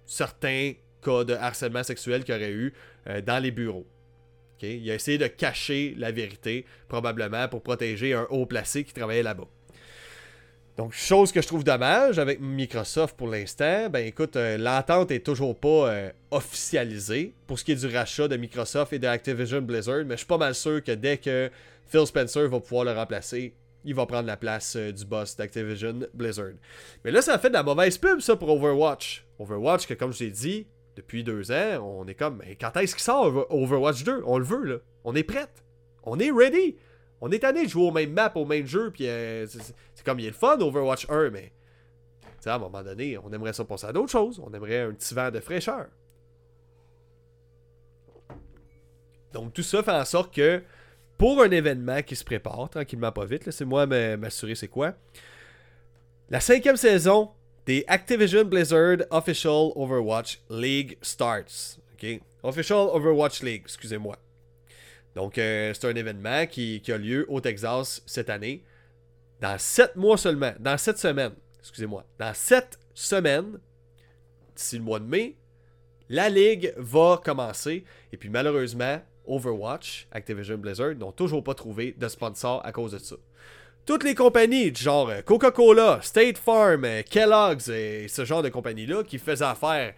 certains cas de harcèlement sexuel qu'il aurait eu euh, dans les bureaux. Il a essayé de cacher la vérité, probablement pour protéger un haut placé qui travaillait là-bas. Donc, chose que je trouve dommage avec Microsoft pour l'instant, ben écoute, euh, l'entente est toujours pas euh, officialisée pour ce qui est du rachat de Microsoft et de Activision Blizzard, mais je suis pas mal sûr que dès que Phil Spencer va pouvoir le remplacer, il va prendre la place euh, du boss d'Activision Blizzard. Mais là, ça a fait de la mauvaise pub, ça, pour Overwatch. Overwatch, que comme je l'ai dit, depuis deux ans, on est comme, mais quand est-ce qu'il sort Overwatch 2 On le veut, là. On est prête. On est ready. On est tanné de jouer au même map, au même jeu, puis c'est comme il est le fun Overwatch 1, mais à un moment donné, on aimerait ça penser à d'autres choses. On aimerait un petit vent de fraîcheur. Donc tout ça fait en sorte que pour un événement qui se prépare tranquillement pas vite, c'est moi m'assurer c'est quoi. La cinquième saison des Activision Blizzard Official Overwatch League starts. OK? Official Overwatch League, excusez-moi. Donc, euh, c'est un événement qui, a lieu au Texas cette année. Dans sept mois seulement. Dans sept semaines. Excusez-moi. Dans sept semaines, d'ici le mois de mai, la ligue va commencer. Et puis, malheureusement, Overwatch, Activision Blizzard, n'ont toujours pas trouvé de sponsor à cause de ça. Toutes les compagnies, genre euh, Coca-Cola, State Farm, euh, Kellogg's et ce genre de compagnies-là qui faisaient affaire,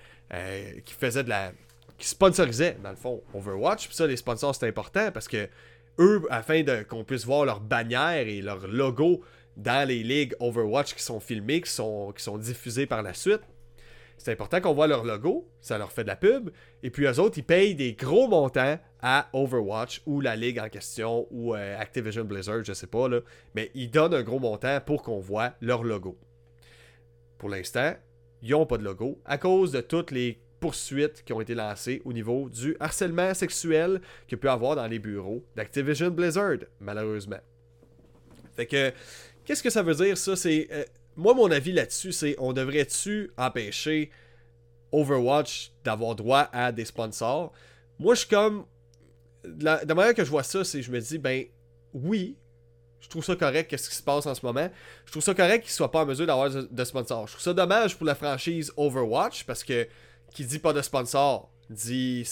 qui faisaient de la, qui sponsorisaient, dans le fond, Overwatch. Puis ça, les sponsors, c'est important parce que eux, afin qu'on puisse voir leur bannière et leur logo dans les ligues Overwatch qui sont filmées, qui sont, diffusées par la suite, c'est important qu'on voit leur logo, ça leur fait de la pub, et puis eux autres, ils payent des gros montants à Overwatch ou la ligue en question ou euh, Activision Blizzard, je sais pas, là, mais ils donnent un gros montant pour qu'on voit leur logo. Pour l'instant, ils n'ont pas de logo à cause de toutes les poursuites qui ont été lancées au niveau du harcèlement sexuel qu'il peut avoir dans les bureaux d'Activision Blizzard, malheureusement. Fait que, qu'est-ce que ça veut dire ça? C'est. Euh, moi, mon avis là-dessus, c'est on devrait-tu empêcher Overwatch d'avoir droit à des sponsors? Moi, je suis comme. La, la manière que je vois ça, c'est je me dis, ben oui, je trouve ça correct, qu'est-ce qui se passe en ce moment. Je trouve ça correct qu'ils soient pas en mesure d'avoir de sponsors. Je trouve ça dommage pour la franchise Overwatch parce que qui dit pas de sponsor dit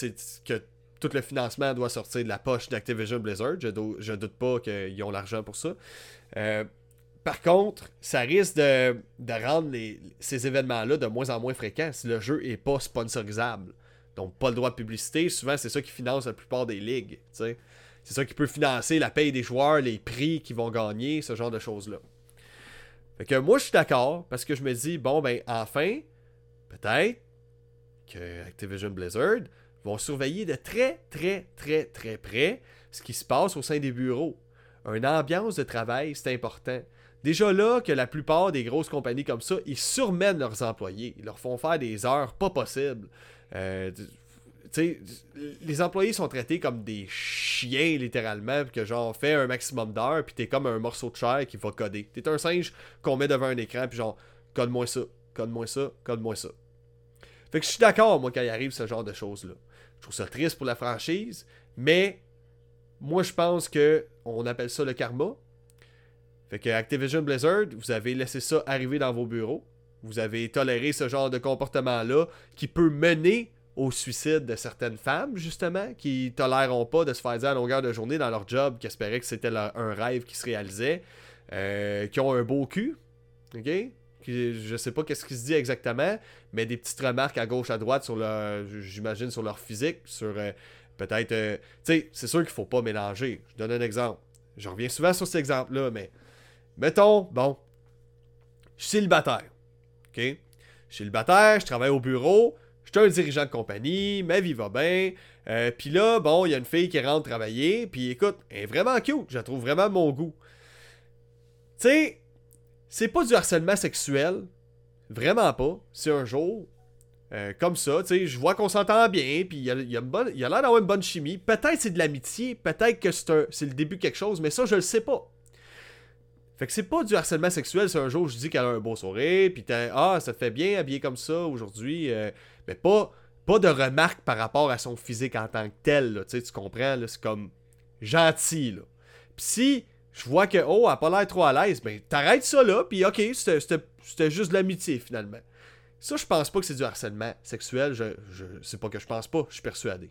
que tout le financement doit sortir de la poche d'Activision Blizzard. Je, doute pas qu'ils ont l'argent pour ça. Euh, par contre, ça risque de, rendre ces événements-là de moins en moins fréquents si le jeu est pas sponsorisable. Donc, pas le droit de publicité. Souvent, c'est ça qui finance la plupart des ligues. C'est ça qui peut financer la paye des joueurs, les prix qu'ils vont gagner, ce genre de choses-là. Fait que moi, je suis d'accord parce que je me dis, bon, ben, enfin, peut-être que Activision Blizzard vont surveiller de très, très, très, très près ce qui se passe au sein des bureaux. Une ambiance de travail, c'est important. Déjà là que la plupart des grosses compagnies comme ça, ils surmènent leurs employés. Ils leur font faire des heures pas possibles. Euh, les employés sont traités comme des chiens, littéralement, que genre, fais un maximum d'heures, puis t'es comme un morceau de chair qui va coder. T'es un singe qu'on met devant un écran, puis genre, code-moi ça, code-moi ça, code-moi ça. Fait que je suis d'accord, moi, quand il arrive ce genre de choses-là. Je trouve ça triste pour la franchise, mais moi, je pense que on appelle ça le karma. Fait que Activision Blizzard, vous avez laissé ça arriver dans vos bureaux. Vous avez toléré ce genre de comportement-là qui peut mener au suicide de certaines femmes, justement, qui toléreront pas de se faire dire à longueur de journée dans leur job qui espéraient que c'était un rêve qui se réalisait, euh, qui ont un beau cul, ok? Je sais pas qu'est-ce qui se dit exactement, mais des petites remarques à gauche, à droite sur leur, j'imagine, sur leur physique, sur euh, peut-être, euh, tu sais, c'est sûr qu'il faut pas mélanger. Je donne un exemple. Je reviens souvent sur cet exemple-là, mais mettons, bon, je suis célibataire, ok? Je suis célibataire, je travaille au bureau, je suis un dirigeant de compagnie, ma vie va bien. Euh, puis là, bon, il y a une fille qui rentre travailler, puis écoute, elle est vraiment cute, je la trouve vraiment mon goût. Tu sais, c'est pas du harcèlement sexuel. Vraiment pas. C'est un jour. Euh, comme ça, tu sais, je vois qu'on s'entend bien, puis il y a, y a l'air d'avoir une bonne chimie. Peut-être c'est de l'amitié, peut-être que c'est le début de quelque chose, mais ça, je le sais pas. Fait que c'est pas du harcèlement sexuel, c'est un jour je dis qu'elle a un beau sourire, puis ah, ça te fait bien habillé comme ça aujourd'hui, euh, mais pas, pas de remarques par rapport à son physique en tant que tel, tu comprends, c'est comme gentil, là. Si je vois que, oh, elle a pas l'air trop à l'aise, ben t'arrêtes ça là, puis ok, c'était juste de l'amitié finalement. Ça, je pense pas que c'est du harcèlement sexuel. Je, c'est pas que je pense pas, je suis persuadé.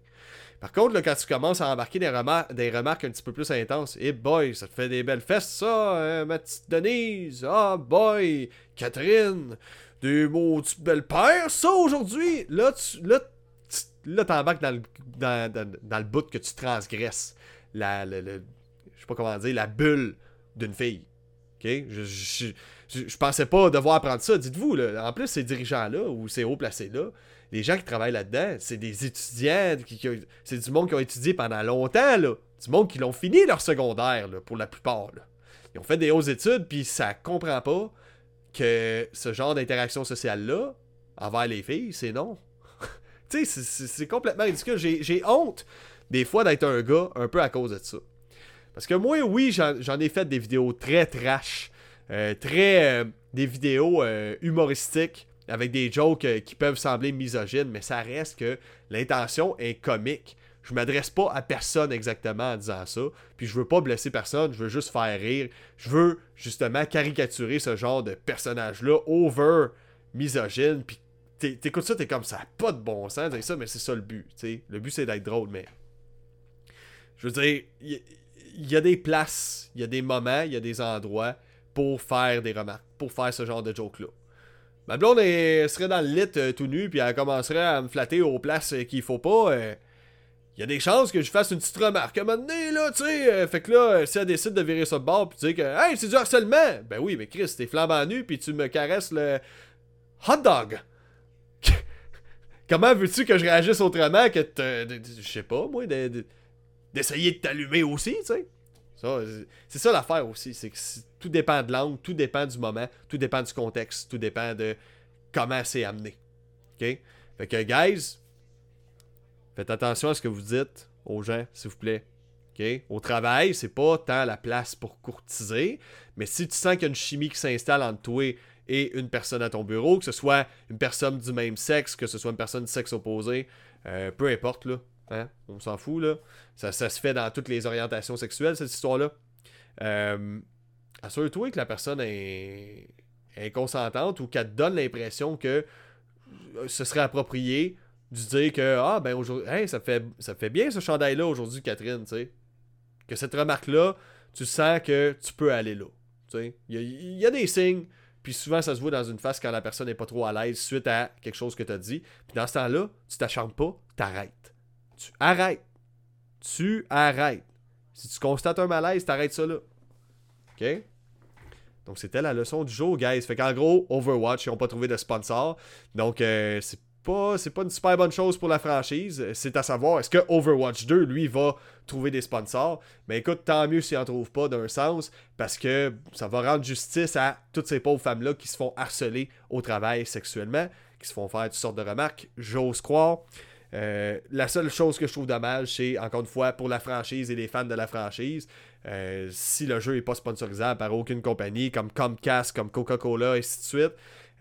Par contre, là, quand tu commences à embarquer des, remarques, des remarques un petit peu plus intenses, et boy, ça te fait des belles fesses, ça, hein, ma petite Denise. Ah, boy, Catherine, des mots de belle père, ça, aujourd'hui. Là, tu, là, là, t'embarques dans le, dans, le bout que tu transgresses. Sais pas comment dire, la bulle d'une fille. Je, je, pensais pas devoir apprendre ça. Dites-vous, en plus, ces dirigeants-là, ou ces hauts placés-là, les gens qui travaillent là-dedans, c'est des étudiants, qui, c'est du monde qui ont étudié pendant longtemps, là. Du monde qui l'ont fini leur secondaire, pour la plupart. Ils ont fait des hautes études, puis ça comprend pas que ce genre d'interaction sociale-là, envers les filles, c'est non. tu sais, c'est complètement ridicule. J'ai honte, des fois, d'être un gars un peu à cause de ça. Parce que moi, oui, j'en ai fait des vidéos très trash, euh, très. Euh, des vidéos euh, humoristiques avec des jokes qui peuvent sembler misogynes, mais ça reste que l'intention est comique. Je m'adresse pas à personne exactement en disant ça, puis je veux pas blesser personne, je veux juste faire rire. Je veux justement caricaturer ce genre de personnage-là over misogyne, puis t'écoutes ça, t'es comme ça, pas de bon sens, ça, mais c'est ça le but, sais. Le but c'est d'être drôle, mais. Je veux dire, il y a des places, il y a des moments, il y a des endroits pour faire des remarques, pour faire ce genre de joke-là. Ma blonde serait dans le lit euh, tout nu, puis elle commencerait à me flatter aux places euh, qu'il faut pas. Il euh, y a des chances que je fasse une petite remarque à un moment donné, là, tu sais. fait que là, si elle décide de virer ça de bord, puis tu que, hey, c'est du harcèlement, ben oui, mais Chris, t'es flambant nu, puis tu me caresses le hot dog. Comment veux-tu que je réagisse autrement que, je sais pas, moi, de d'essayer de t'allumer aussi, tu sais. c'est ça l'affaire aussi, c'est que tout dépend de l'angle, tout dépend du moment, tout dépend du contexte, tout dépend de comment c'est amené. OK? Fait que, guys, faites attention à ce que vous dites aux gens, s'il vous plaît. OK? Au travail, c'est pas tant la place pour courtiser, mais si tu sens qu'il y a une chimie qui s'installe entre toi et une personne à ton bureau, que ce soit une personne du même sexe, que ce soit une personne du sexe opposé, euh, peu importe, là, Hein? On s'en fout, là. Ça, se fait dans toutes les orientations sexuelles, cette histoire-là. Euh, Assure-toi que la personne est, consentante ou qu'elle te donne l'impression que ce serait approprié de dire que Ah, ben aujourd'hui, ça, fait, ça fait bien ce chandail-là aujourd'hui, Catherine, tu sais. Que cette remarque-là, tu sens que tu peux aller là. Il y, y, a des signes, puis souvent ça se voit dans une face quand la personne n'est pas trop à l'aise suite à quelque chose que tu as dit. Puis dans ce temps-là, tu t'acharnes pas, t'arrêtes. Tu arrêtes. Tu arrêtes. Si tu constates un malaise, t'arrêtes ça là. OK? Donc, c'était la leçon du jour, guys. Fait qu'en gros, Overwatch, ils n'ont pas trouvé de sponsor. Donc, euh, c'est pas, c'est pas une super bonne chose pour la franchise. C'est à savoir, est-ce que Overwatch 2, lui, va trouver des sponsors? Mais écoute, tant mieux s'il en trouve pas d'un sens, parce que ça va rendre justice à toutes ces pauvres femmes-là qui se font harceler au travail sexuellement, qui se font faire toutes sortes de remarques, j'ose croire. Euh, la seule chose que je trouve dommage, c'est encore une fois pour la franchise et les fans de la franchise, euh, si le jeu n'est pas sponsorisable par aucune compagnie comme Comcast, comme Coca-Cola, et ainsi de suite,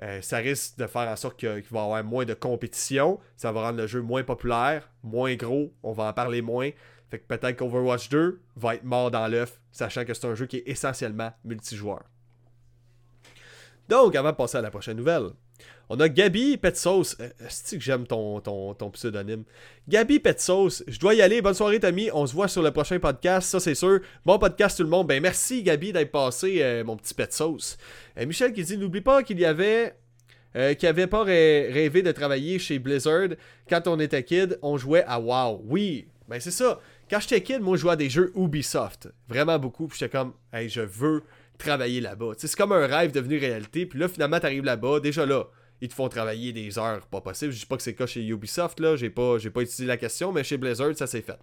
euh, ça risque de faire en sorte qu'il va y avoir moins de compétition, ça va rendre le jeu moins populaire, moins gros, on va en parler moins. Fait que peut-être qu'Overwatch 2 va être mort dans l'œuf, sachant que c'est un jeu qui est essentiellement multijoueur. Donc, avant de passer à la prochaine nouvelle, on a Gabi Petsos. Est-ce que j'aime ton, pseudonyme? Gabi Petsos. Je dois y aller. Bonne soirée, Tommy. On se voit sur le prochain podcast. Ça, c'est sûr. Bon podcast, tout le monde. Ben, merci, Gabi, d'être passé, euh, mon petit Petsos. Euh, Michel qui dit N'oublie pas qu'il y avait. Euh, qui avait pas rêvé de travailler chez Blizzard. Quand on était kid, on jouait à WoW. Oui, ben c'est ça. Quand j'étais kid, moi, je jouais à des jeux Ubisoft. Vraiment beaucoup. Puis j'étais comme, je veux travailler là-bas. C'est comme un rêve devenu réalité. Puis là, finalement, t'arrives là-bas. Déjà là, ils te font travailler des heures pas possible. Je dis pas que c'est le cas chez Ubisoft, là, j'ai pas, étudié la question, mais chez Blizzard, ça s'est fait.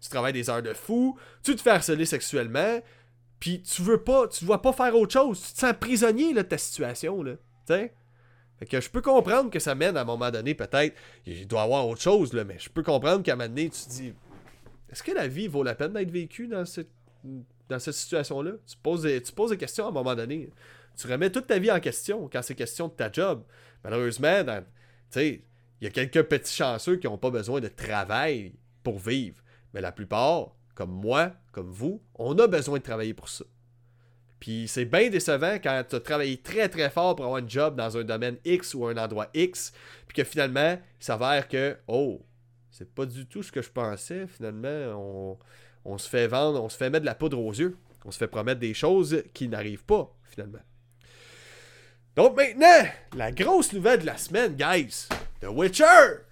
Tu travailles des heures de fou, tu te fais harceler sexuellement, puis tu veux pas, tu dois pas faire autre chose. Tu te sens prisonnier de ta situation, là. Fait que je peux comprendre que ça mène à un moment donné, peut-être, il doit y avoir autre chose, là, mais je peux comprendre qu'à un moment donné, tu te dis, est-ce que la vie vaut la peine d'être vécue dans cette, dans cette situation-là? Tu poses, tu poses des questions à un moment donné tu remets toute ta vie en question quand c'est question de ta job. Malheureusement, il y a quelques petits chanceux qui n'ont pas besoin de travail pour vivre. Mais la plupart, comme moi, comme vous, on a besoin de travailler pour ça. Puis c'est bien décevant quand tu as travaillé très très fort pour avoir un job dans un domaine X ou un endroit X, puis que finalement, il s'avère que, oh, c'est pas du tout ce que je pensais. Finalement, on, on se fait vendre, on se fait mettre de la poudre aux yeux. On se fait promettre des choses qui n'arrivent pas, finalement. Donc maintenant, la grosse nouvelle de la semaine, guys. The Witcher!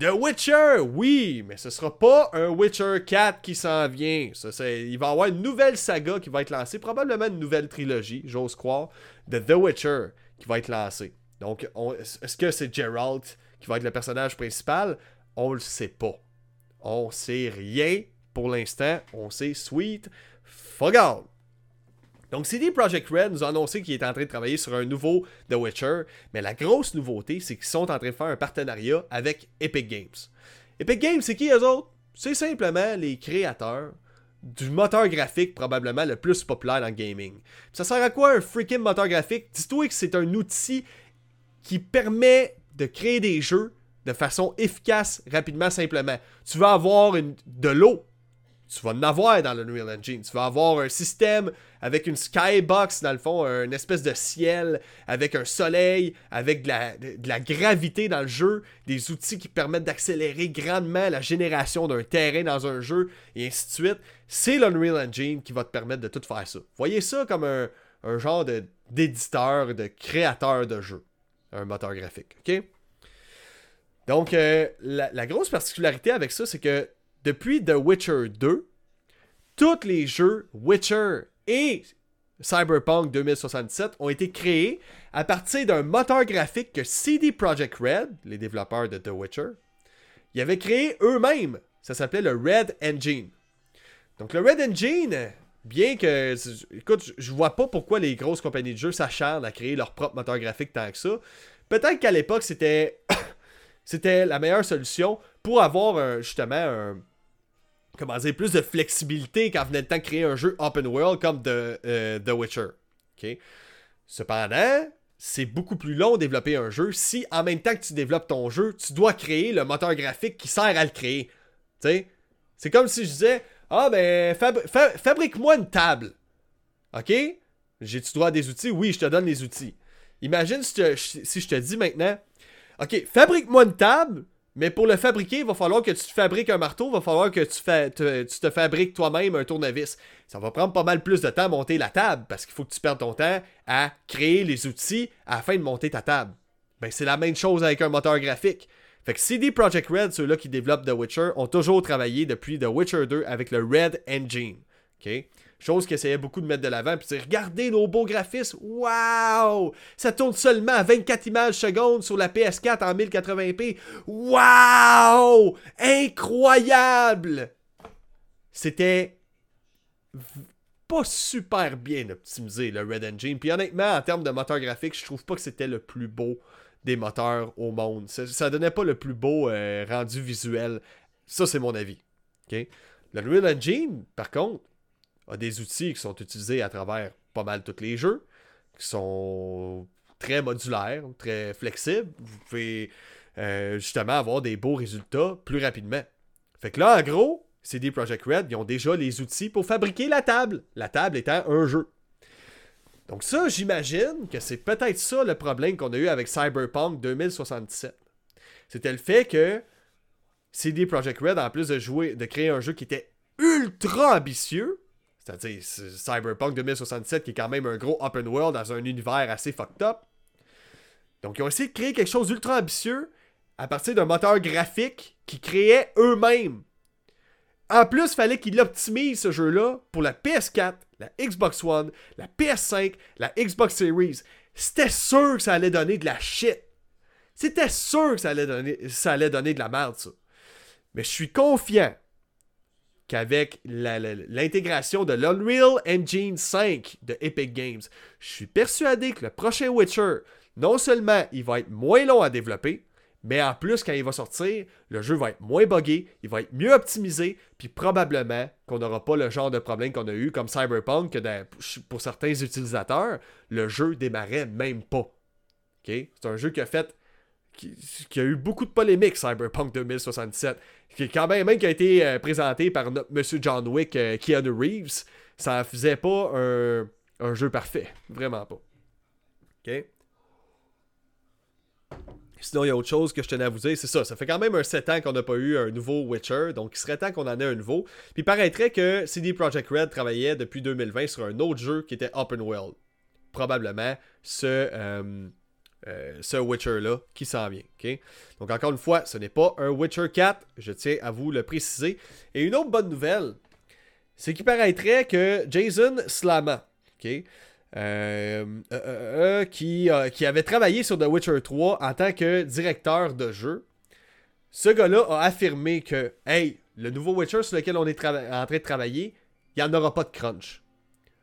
The Witcher, oui, mais ce sera pas un Witcher 4 qui s'en vient. Ça, il va y avoir une nouvelle saga qui va être lancée, probablement une nouvelle trilogie, j'ose croire, de The Witcher qui va être lancée. Donc, est-ce que c'est Geralt qui va être le personnage principal? On le sait pas. On sait rien pour l'instant. On sait Sweet Fogal. Donc, CD Projekt Red nous a annoncé qu'il est en train de travailler sur un nouveau The Witcher, mais la grosse nouveauté, c'est qu'ils sont en train de faire un partenariat avec Epic Games. Epic Games, c'est qui eux autres? C'est simplement les créateurs du moteur graphique probablement le plus populaire dans le gaming. Ça sert à quoi un freaking moteur graphique? Dis-toi que c'est un outil qui permet de créer des jeux de façon efficace, rapidement, simplement. Tu veux avoir une, de l'eau, tu vas en avoir dans l'Unreal Engine. Tu vas avoir un système avec une skybox, dans le fond, une espèce de ciel, avec un soleil, avec de la, gravité dans le jeu, des outils qui permettent d'accélérer grandement la génération d'un terrain dans un jeu, et ainsi de suite. C'est l'Unreal Engine qui va te permettre de tout faire ça. Voyez ça comme un, genre d'éditeur, de, créateur de jeu. Un moteur graphique, ok? Donc, euh, la grosse particularité avec ça, c'est que depuis The Witcher 2, tous les jeux Witcher et Cyberpunk 2077 ont été créés à partir d'un moteur graphique que CD Projekt Red, les développeurs de The Witcher, ils avaient créé eux-mêmes. Ça s'appelait le Red Engine. Donc le Red Engine, bien que, écoute, je vois pas pourquoi les grosses compagnies de jeux s'acharnent à créer leur propre moteur graphique tant que ça. Peut-être qu'à l'époque, c'était c'était la meilleure solution pour avoir justement un, comment dire, plus de flexibilité quand venait le temps de créer un jeu open world comme The, euh, Witcher. Cependant, c'est beaucoup plus long de développer un jeu si en même temps que tu développes ton jeu, tu dois créer le moteur graphique qui sert à le créer. C'est comme si je disais Ah ben fabrique-moi une table. OK? J'ai-tu droit à des outils? Oui, je te donne les outils. Imagine si, si je te dis maintenant OK, fabrique-moi une table, mais pour le fabriquer, il va falloir que tu te fabriques un marteau, il va falloir que tu, te, fabriques toi-même un tournevis. Ça va prendre pas mal plus de temps à monter la table parce qu'il faut que tu perdes ton temps à créer les outils afin de monter ta table. Ben, c'est la même chose avec un moteur graphique. Fait que CD Projekt Red, ceux-là qui développent The Witcher, ont toujours travaillé depuis The Witcher 2 avec le Red Engine. OK? Chose qu'ils essayaient beaucoup de mettre de l'avant. Puis regardez nos beaux graphismes. Waouh! Ça tourne seulement à 24 images secondes sur la PS4 en 1080p. Waouh! Incroyable! C'était pas super bien optimisé, le Red Engine. Puis honnêtement, en termes de moteur graphique, je trouve pas que c'était le plus beau des moteurs au monde. Ça, donnait pas le plus beau euh, rendu visuel. Ça, c'est mon avis. Le Red Engine, par contre, a des outils qui sont utilisés à travers pas mal tous les jeux, qui sont très modulaires, très flexibles. Vous pouvez euh, justement avoir des beaux résultats plus rapidement. Fait que là, en gros, CD Projekt Red, ils ont déjà les outils pour fabriquer la table. La table étant un jeu. Donc ça, j'imagine que c'est peut-être ça le problème qu'on a eu avec Cyberpunk 2077. C'était le fait que CD Projekt Red, en plus de jouer, de créer un jeu qui était ultra ambitieux, c'est-à-dire Cyberpunk 2067 qui est quand même un gros open world dans un univers assez fucked up. Donc ils ont essayé de créer quelque chose d'ultra ambitieux à partir d'un moteur graphique qu'ils créaient eux-mêmes. En plus, il fallait qu'ils l'optimisent ce jeu-là pour la PS4, la Xbox One, la PS5, la Xbox Series. C'était sûr que ça allait donner de la shit. C'était sûr que ça allait donner, ça allait donner de la merde, ça. Mais je suis confiant qu'avec l'intégration de l'Unreal Engine 5 de Epic Games, je suis persuadé que le prochain Witcher, non seulement il va être moins long à développer, mais en plus, quand il va sortir, le jeu va être moins buggé, il va être mieux optimisé, puis probablement qu'on n'aura pas le genre de problème qu'on a eu comme Cyberpunk, que pour certains utilisateurs, le jeu démarrait même pas. C'est un jeu qui a fait qui, a eu beaucoup de polémiques, Cyberpunk 2077, qui, quand même, même qui a été euh, présenté par notre monsieur John Wick, euh, Keanu Reeves, ça faisait pas un, un jeu parfait. Vraiment pas. OK? Sinon, il y a autre chose que je tenais à vous dire, c'est ça. Ça fait quand même un 7 ans qu'on n'a pas eu un nouveau Witcher, donc il serait temps qu'on en ait un nouveau. Puis il paraîtrait que CD Projekt Red travaillait depuis 2020 sur un autre jeu qui était Open World. Probablement ce, euh, euh, ce Witcher-là qui s'en vient. Donc encore une fois, ce n'est pas un Witcher 4, je tiens à vous le préciser. Et une autre bonne nouvelle, c'est qu'il paraîtrait que Jason Slama, euh, euh, qui, qui avait travaillé sur The Witcher 3 en tant que directeur de jeu. Ce gars-là a affirmé que, hey, le nouveau Witcher sur lequel on est en train de travailler, il n'y en aura pas de crunch.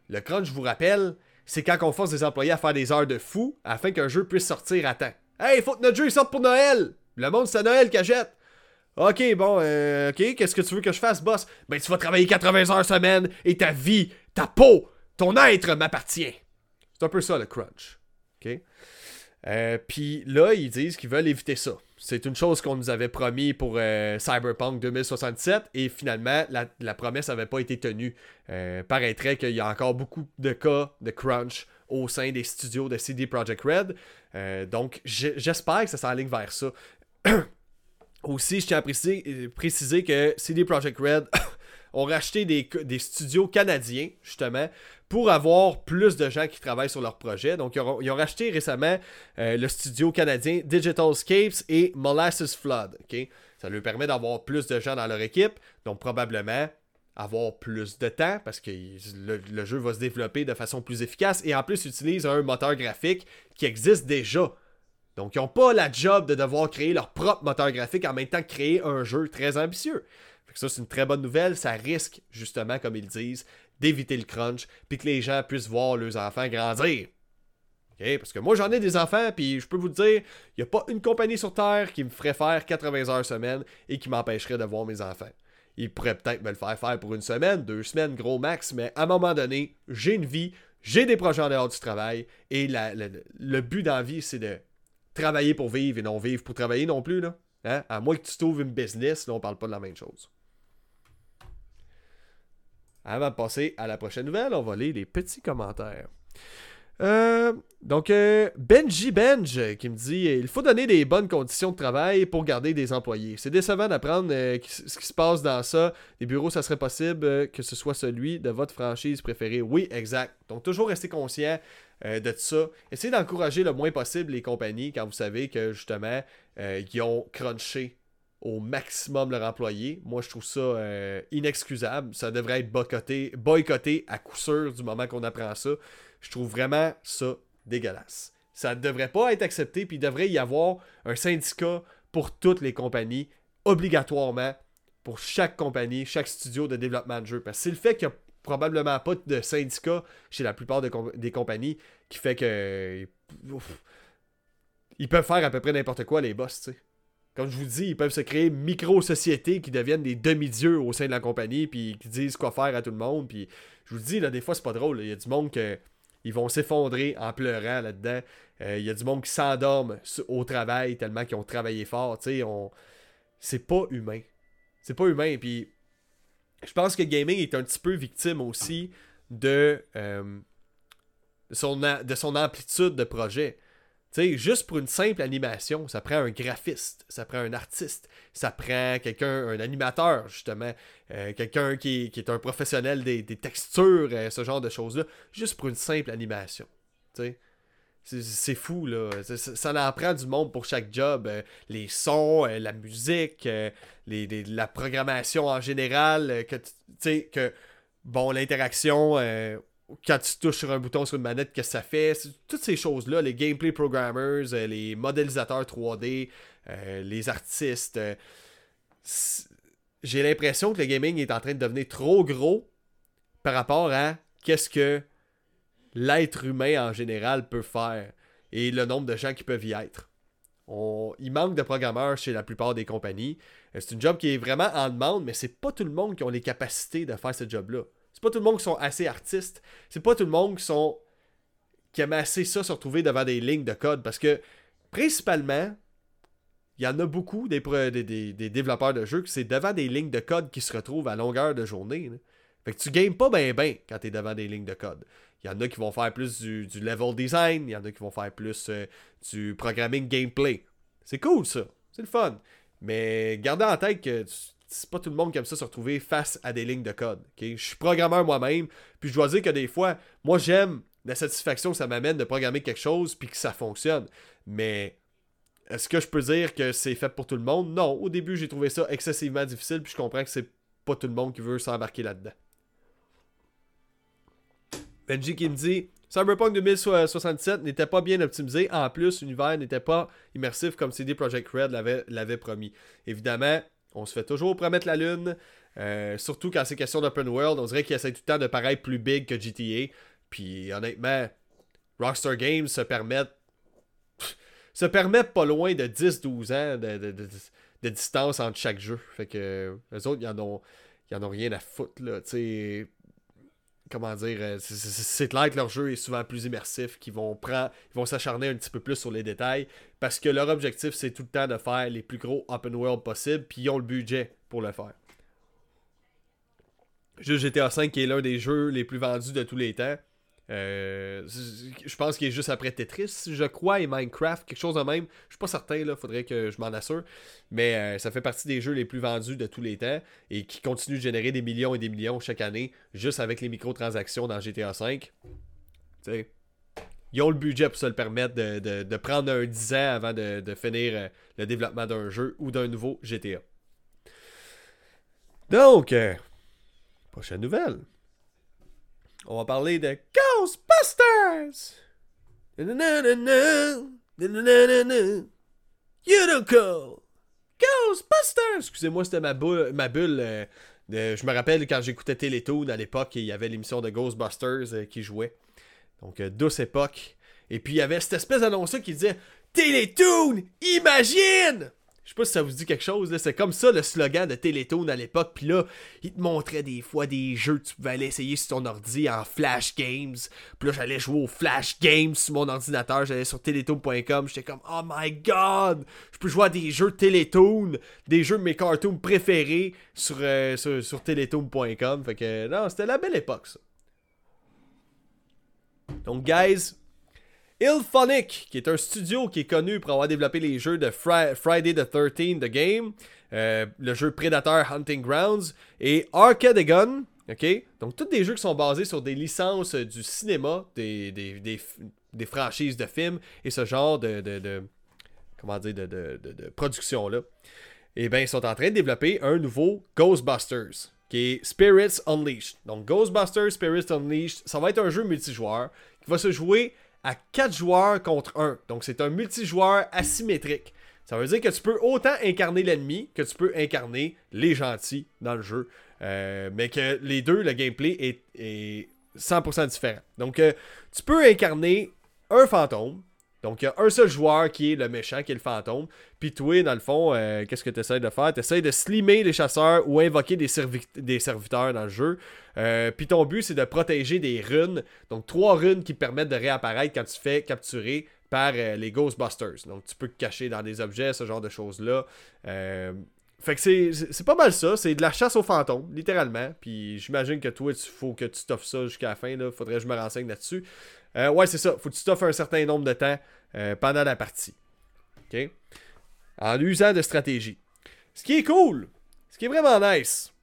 Le crunch, je vous rappelle, c'est quand on force des employés à faire des heures de fou afin qu'un jeu puisse sortir à temps. Hey, faut que notre jeu sorte pour Noël! Le monde, c'est Noël qu'achète! Ok, bon, ok, qu'est-ce que tu veux que je fasse, boss? Ben, tu vas travailler 80 heures semaine et ta vie, ta peau, ton être m'appartient. C'est un peu ça le crunch. OK? Euh, puis là, ils disent qu'ils veulent éviter ça. C'est une chose qu'on nous avait promis pour euh, Cyberpunk 2067 et finalement, la, promesse n'avait pas été tenue. Euh, paraîtrait qu'il y a encore beaucoup de cas de crunch au sein des studios de CD Projekt Red. donc, j'espère que ça s'enligne vers ça. Aussi, je tiens à préciser, que CD Projekt Red ont racheté des, studios canadiens, justement, pour avoir plus de gens qui travaillent sur leur projet. Donc, ils ont, racheté récemment euh, le studio canadien Digital Scapes et Molasses Flood. Ça leur permet d'avoir plus de gens dans leur équipe, donc probablement avoir plus de temps parce que le, jeu va se développer de façon plus efficace et en plus utilise un moteur graphique qui existe déjà. Donc ils n'ont pas la job de devoir créer leur propre moteur graphique en même temps créer un jeu très ambitieux. ça c'est une très bonne nouvelle, ça risque justement comme ils disent d'éviter le crunch, puis que les gens puissent voir leurs enfants grandir. Parce que moi, j'en ai des enfants, puis je peux vous dire, il n'y a pas une compagnie sur Terre qui me ferait faire 80 heures semaine et qui m'empêcherait de voir mes enfants. Ils pourraient peut-être me le faire faire pour une semaine, deux semaines, gros max, mais à un moment donné, j'ai une vie, j'ai des projets en dehors du travail, et le but dans la vie, c'est de travailler pour vivre et non vivre pour travailler non plus. Là. Hein? À moins que tu trouves une business, là, on parle pas de la même chose. Avant de passer à la prochaine nouvelle, on va lire les petits commentaires. Euh, donc, euh, Benji Benj qui me dit Il faut donner des bonnes conditions de travail pour garder des employés. C'est décevant d'apprendre euh, ce qui se passe dans ça. Les bureaux, ça serait possible que ce soit celui de votre franchise préférée. Oui, exact. Donc, toujours rester conscient de ça. Essayez d'encourager le moins possible les compagnies quand vous savez que justement, ils ont crunché au maximum leur employé. Moi, je trouve ça euh, inexcusable. Ça devrait être boycotté, boycotté à coup sûr du moment qu'on apprend ça. Je trouve vraiment ça dégueulasse. Ça ne devrait pas être accepté, puis il devrait y avoir un syndicat pour toutes les compagnies, obligatoirement, pour chaque compagnie, chaque studio de développement de jeu. Parce que c'est le fait qu'il n'y a probablement pas de syndicat chez la plupart des compagnies qui fait que. ils peuvent faire à peu près n'importe quoi, les boss, tu sais. Comme je vous dis, ils peuvent se créer micro-sociétés qui deviennent des demi-dieux au sein de la compagnie, puis qui disent quoi faire à tout le monde. Puis je vous dis, là, des fois, c'est pas drôle. Il y a du monde qui ils vont s'effondrer en pleurant là-dedans. Euh, il y a du monde qui s'endorme au travail tellement qu'ils ont travaillé fort. On... c'est pas humain. C'est pas humain. Puis je pense que gaming est un petit peu victime aussi de, euh, son, de son amplitude de projet. Sais, juste pour une simple animation, ça prend un graphiste, ça prend un artiste, ça prend quelqu'un, un animateur, justement, euh, quelqu'un qui, est un professionnel des, textures, euh, ce genre de choses-là, juste pour une simple animation. Sais. C'est fou, là. Ça, en prend du monde pour chaque job. Euh, les sons, la musique, la programmation en général, que, que, bon, l'interaction quand tu touches sur un bouton sur une manette, qu'est-ce que ça fait? Toutes ces choses-là, les gameplay programmers, euh, les modélisateurs 3D, euh, les artistes. Euh, j'ai l'impression que le gaming est en train de devenir trop gros par rapport à qu'est-ce que l'être humain en général peut faire et le nombre de gens qui peuvent y être. Il manque de programmeurs chez la plupart des compagnies. C'est une job qui est vraiment en demande, mais c'est pas tout le monde qui a les capacités de faire ce job-là. C'est pas tout le monde qui sont assez artistes. C'est pas tout le monde qui sont. qui aiment assez ça se retrouver devant des lignes de code. Parce que, principalement, il y en a beaucoup des, développeurs de jeux qui c'est devant des lignes de code qui se retrouvent à longueur de journée. Fait que tu games pas bien ben quand t'es devant des lignes de code. Il y en a qui vont faire plus du, level design, il y en a qui vont faire plus euh, du programming gameplay. C'est cool ça, c'est le fun. Mais gardez en tête que c'est pas tout le monde qui aime ça se retrouver face à des lignes de code. Je suis programmeur moi-même, puis je dois dire que des fois, moi j'aime la satisfaction que ça m'amène de programmer quelque chose puis que ça fonctionne. Mais est-ce que je peux dire que c'est fait pour tout le monde? Non. Au début, j'ai trouvé ça excessivement difficile, puis je comprends que c'est pas tout le monde qui veut s'embarquer là-dedans. Benji qui me dit Cyberpunk 2067 n'était pas bien optimisé. En plus, l'univers n'était pas immersif comme CD Projekt Red l'avait promis. Évidemment, on se fait toujours promettre la lune. Euh, surtout quand c'est question d'open world, on dirait qu'il essaie tout le temps de paraître plus big que GTA. Puis honnêtement, Rockstar Games se permettent se permettent pas loin de 10-12 ans de, distance entre chaque jeu. Fait que les autres, ils en ont, en ont rien à foutre. Là, comment dire, euh, c'est clair que leur jeu est souvent plus immersif, qu'ils vont prendre, ils vont s'acharner un petit peu plus sur les détails, parce que leur objectif, c'est tout le temps de faire les plus gros open world possibles, puis ils ont le budget pour le faire. Juste GTA V qui est l'un des jeux les plus vendus de tous les temps. Euh, je pense qu'il est juste après Tetris, je crois, et Minecraft, quelque chose de même. Je suis pas certain, là, faudrait que je m'en assure. Mais euh, ça fait partie des jeux les plus vendus de tous les temps et qui continuent de générer des millions et des millions chaque année, juste avec les microtransactions dans GTA V. ils ont le budget pour se le permettre de, prendre un 10 ans avant de, finir euh, le développement d'un jeu ou d'un nouveau GTA. Donc, prochaine nouvelle. On va parler de Ghostbusters! Unico! Ghostbusters! Excusez-moi, c'était ma, bulle. Ma bulle euh, je me rappelle quand j'écoutais Télétoon à l'époque, il y avait l'émission de Ghostbusters euh, qui jouait. Donc, euh, douce époque. Et puis, il y avait cette espèce d'annonce qui disait Télétoon, imagine! Je sais pas si ça vous dit quelque chose, c'est comme ça le slogan de Télétoon à l'époque. Puis là, il te montrait des fois des jeux que tu pouvais aller essayer sur ton ordi en Flash Games. Puis là, j'allais jouer au Flash Games sur mon ordinateur. J'allais sur télétoon.com. J'étais comme, oh my god, je peux jouer à des jeux Télétoon, des jeux de mes cartoons préférés sur, euh, sur, sur télétoon.com. Fait que, non, c'était la belle époque, ça. Donc, guys, Ilphonic, qui est un studio qui est connu pour avoir développé les jeux de Friday the 13th The Game, euh, le jeu Predator Hunting Grounds et Arcadegon. ok? Donc, tous des jeux qui sont basés sur des licences du cinéma, des, franchises de films et ce genre de, de, comment dire, de, production-là. Et eh bien, ils sont en train de développer un nouveau Ghostbusters qui est Spirits Unleashed. Donc, Ghostbusters Spirits Unleashed, ça va être un jeu multijoueur qui va se jouer à 4 joueurs contre 1. Donc c'est un multijoueur asymétrique. Ça veut dire que tu peux autant incarner l'ennemi que tu peux incarner les gentils dans le jeu. Euh, mais que les deux, le gameplay est, 100% différent. Donc euh, tu peux incarner un fantôme, donc, il y a un seul joueur qui est le méchant, qui est le fantôme. Puis toi, dans le fond, euh, qu'est-ce que tu essaies de faire? Tu essaies de slimer les chasseurs ou invoquer des, des serviteurs dans le jeu. Euh, puis ton but, c'est de protéger des runes. Donc, trois runes qui permettent de réapparaître quand tu fais capturer par euh, les Ghostbusters. Donc, tu peux te cacher dans des objets, ce genre de choses-là. Fait que c'est pas mal ça, c'est de la chasse aux fantômes, littéralement. Puis j'imagine que toi, il faut que tu t'offres ça jusqu'à la fin. Là. Faudrait que je me renseigne là-dessus. Euh, ouais, c'est ça. Faut que tu t'offres un certain nombre de temps euh, pendant la partie. OK? En usant de stratégie. Ce qui est cool, ce qui est vraiment nice,